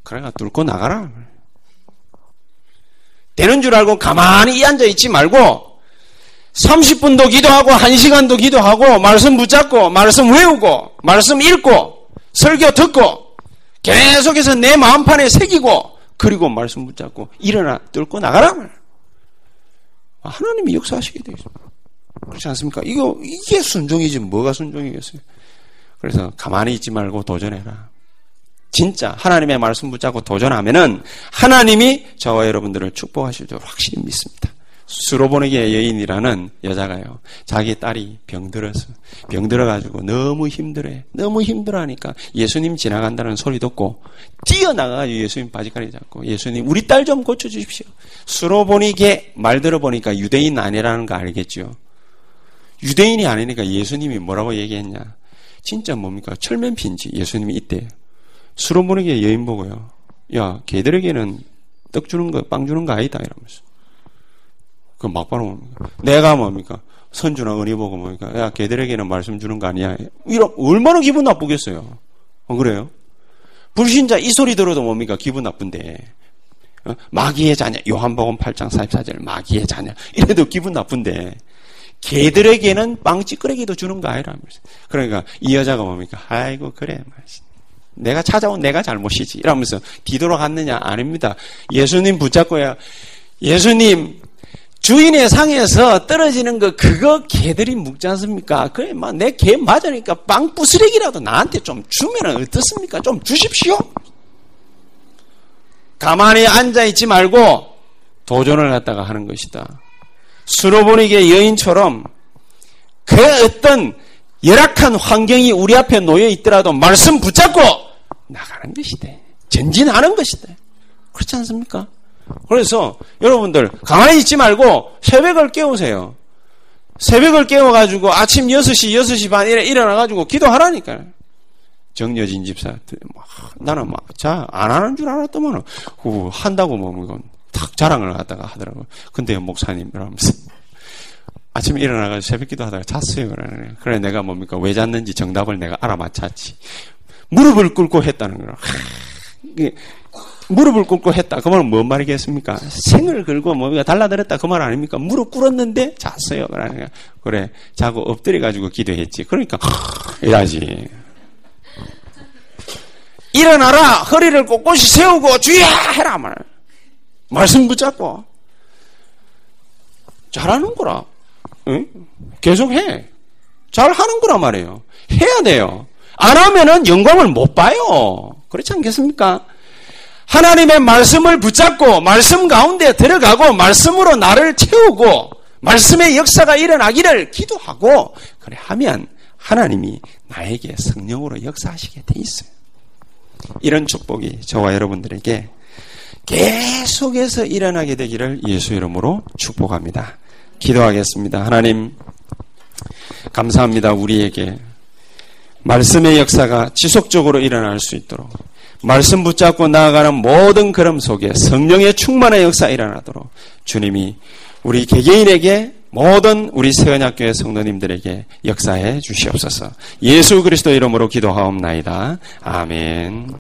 그래가 뚫고 나가라. 되는 줄 알고 가만히 앉아 있지 말고, 30분도 기도하고, 1시간도 기도하고, 말씀 붙잡고, 말씀 외우고, 말씀 읽고, 설교 듣고, 계속해서 내 마음판에 새기고 그리고 말씀 붙잡고 일어나 뚫고 나가라 하나님이 역사하시게 되어 있습니다. 그렇지 않습니까? 이거 이게 순종이지 뭐가 순종이겠어요? 그래서 가만히 있지 말고 도전해라. 진짜 하나님의 말씀 붙잡고 도전하면은 하나님이 저와 여러분들을 축복하실 줄 확실히 믿습니다. 수로보내기의 여인이라는 여자가요. 자기 딸이 병들어서 병들어 가지고 너무 힘들어해. 너무 힘들어 하니까 예수님 지나간다는 소리 듣고 뛰어나가가지고 예수님 바지가리 잡고 예수님 우리 딸 좀 고쳐 주십시오. 수로보니게 말 들어보니까 유대인 아니라는 거 알겠죠. 유대인이 아니니까 예수님이 뭐라고 얘기했냐. 진짜 뭡니까? 철면피인지 예수님이 이때 수로보니게 여인 보고요. 야, 걔들에게는 떡 주는 거, 빵 주는 거 아니다. 이러면서. 그 막바로 뭡니까? 내가 뭡니까? 선주나 은혜 보고 뭡니까? 야, 걔들에게는 말씀 주는 거 아니야. 이런, 얼마나 기분 나쁘겠어요. 어, 그래요? 불신자 이 소리 들어도 뭡니까? 기분 나쁜데. 어? 마귀의 자녀, 요한복음 8장 44절, 마귀의 자녀. 이래도 기분 나쁜데. 걔들에게는 빵찌끄레기도 주는 거 아니라면서. 그러니까 이 여자가 뭡니까? 아이고, 그래. 내가 찾아온 내가 잘못이지. 이러면서 뒤돌아갔느냐? 아닙니다. 예수님 붙잡고야. 예수님, 주인의 상에서 떨어지는 거 그거 개들이 묵지 않습니까? 그래 막내 개 맞으니까 빵 부스레기라도 나한테 좀 주면 어떻습니까? 좀 주십시오. 가만히 앉아 있지 말고 도전을 갖다가 하는 것이다. 수로보니게 여인처럼 그 어떤 열악한 환경이 우리 앞에 놓여 있더라도 말씀 붙잡고 나가는 것이다. 전진하는 것이다. 그렇지 않습니까? 그래서 여러분들 가만히 있지 말고 새벽을 깨우세요. 새벽을 깨워가지고 아침 6시, 6시 반에 일어나가지고 기도하라니까요. 정여진 집사, 나는 막, 자, 안 하는 줄 알았더만, 후, 한다고 뭐, 이건 탁 자랑을 하다가 하더라고요. 근데 목사님, 이러면서. 아침에 일어나가지고 새벽 기도 하다가 잤어요. 그래. 그래, 내가 뭡니까? 왜 잤는지 정답을 내가 알아맞혔지. 무릎을 꿇고 했다는 거라. 무릎을 꿇고 했다. 그 말은 뭔 말이겠습니까? 생을 걸고 뭐가 달라들었다. 그 말 아닙니까? 무릎 꿇었는데 잤어요. 그러니까 그래 자고 엎드려 가지고 기도했지. 그러니까 이라지. 일어나라 허리를 꼿꼿이 세우고 주야 해라 말. 말씀 붙잡고 잘하는 거라. 응? 계속 해. 잘 하는 거란 말이에요. 해야 돼요. 안 하면은 영광을 못 봐요. 그렇지 않겠습니까? 하나님의 말씀을 붙잡고 말씀 가운데 들어가고 말씀으로 나를 채우고 말씀의 역사가 일어나기를 기도하고 그래 하면 하나님이 나에게 성령으로 역사하시게 돼 있어요. 이런 축복이 저와 여러분들에게 계속해서 일어나게 되기를 예수 이름으로 축복합니다. 기도하겠습니다. 하나님 감사합니다. 우리에게 말씀의 역사가 지속적으로 일어날 수 있도록 말씀 붙잡고 나아가는 모든 걸음 속에 성령의 충만의 역사 일어나도록 주님이 우리 개개인에게 모든 우리 세언약교회 성도님들에게 역사해 주시옵소서. 예수 그리스도 이름으로 기도하옵나이다. 아멘.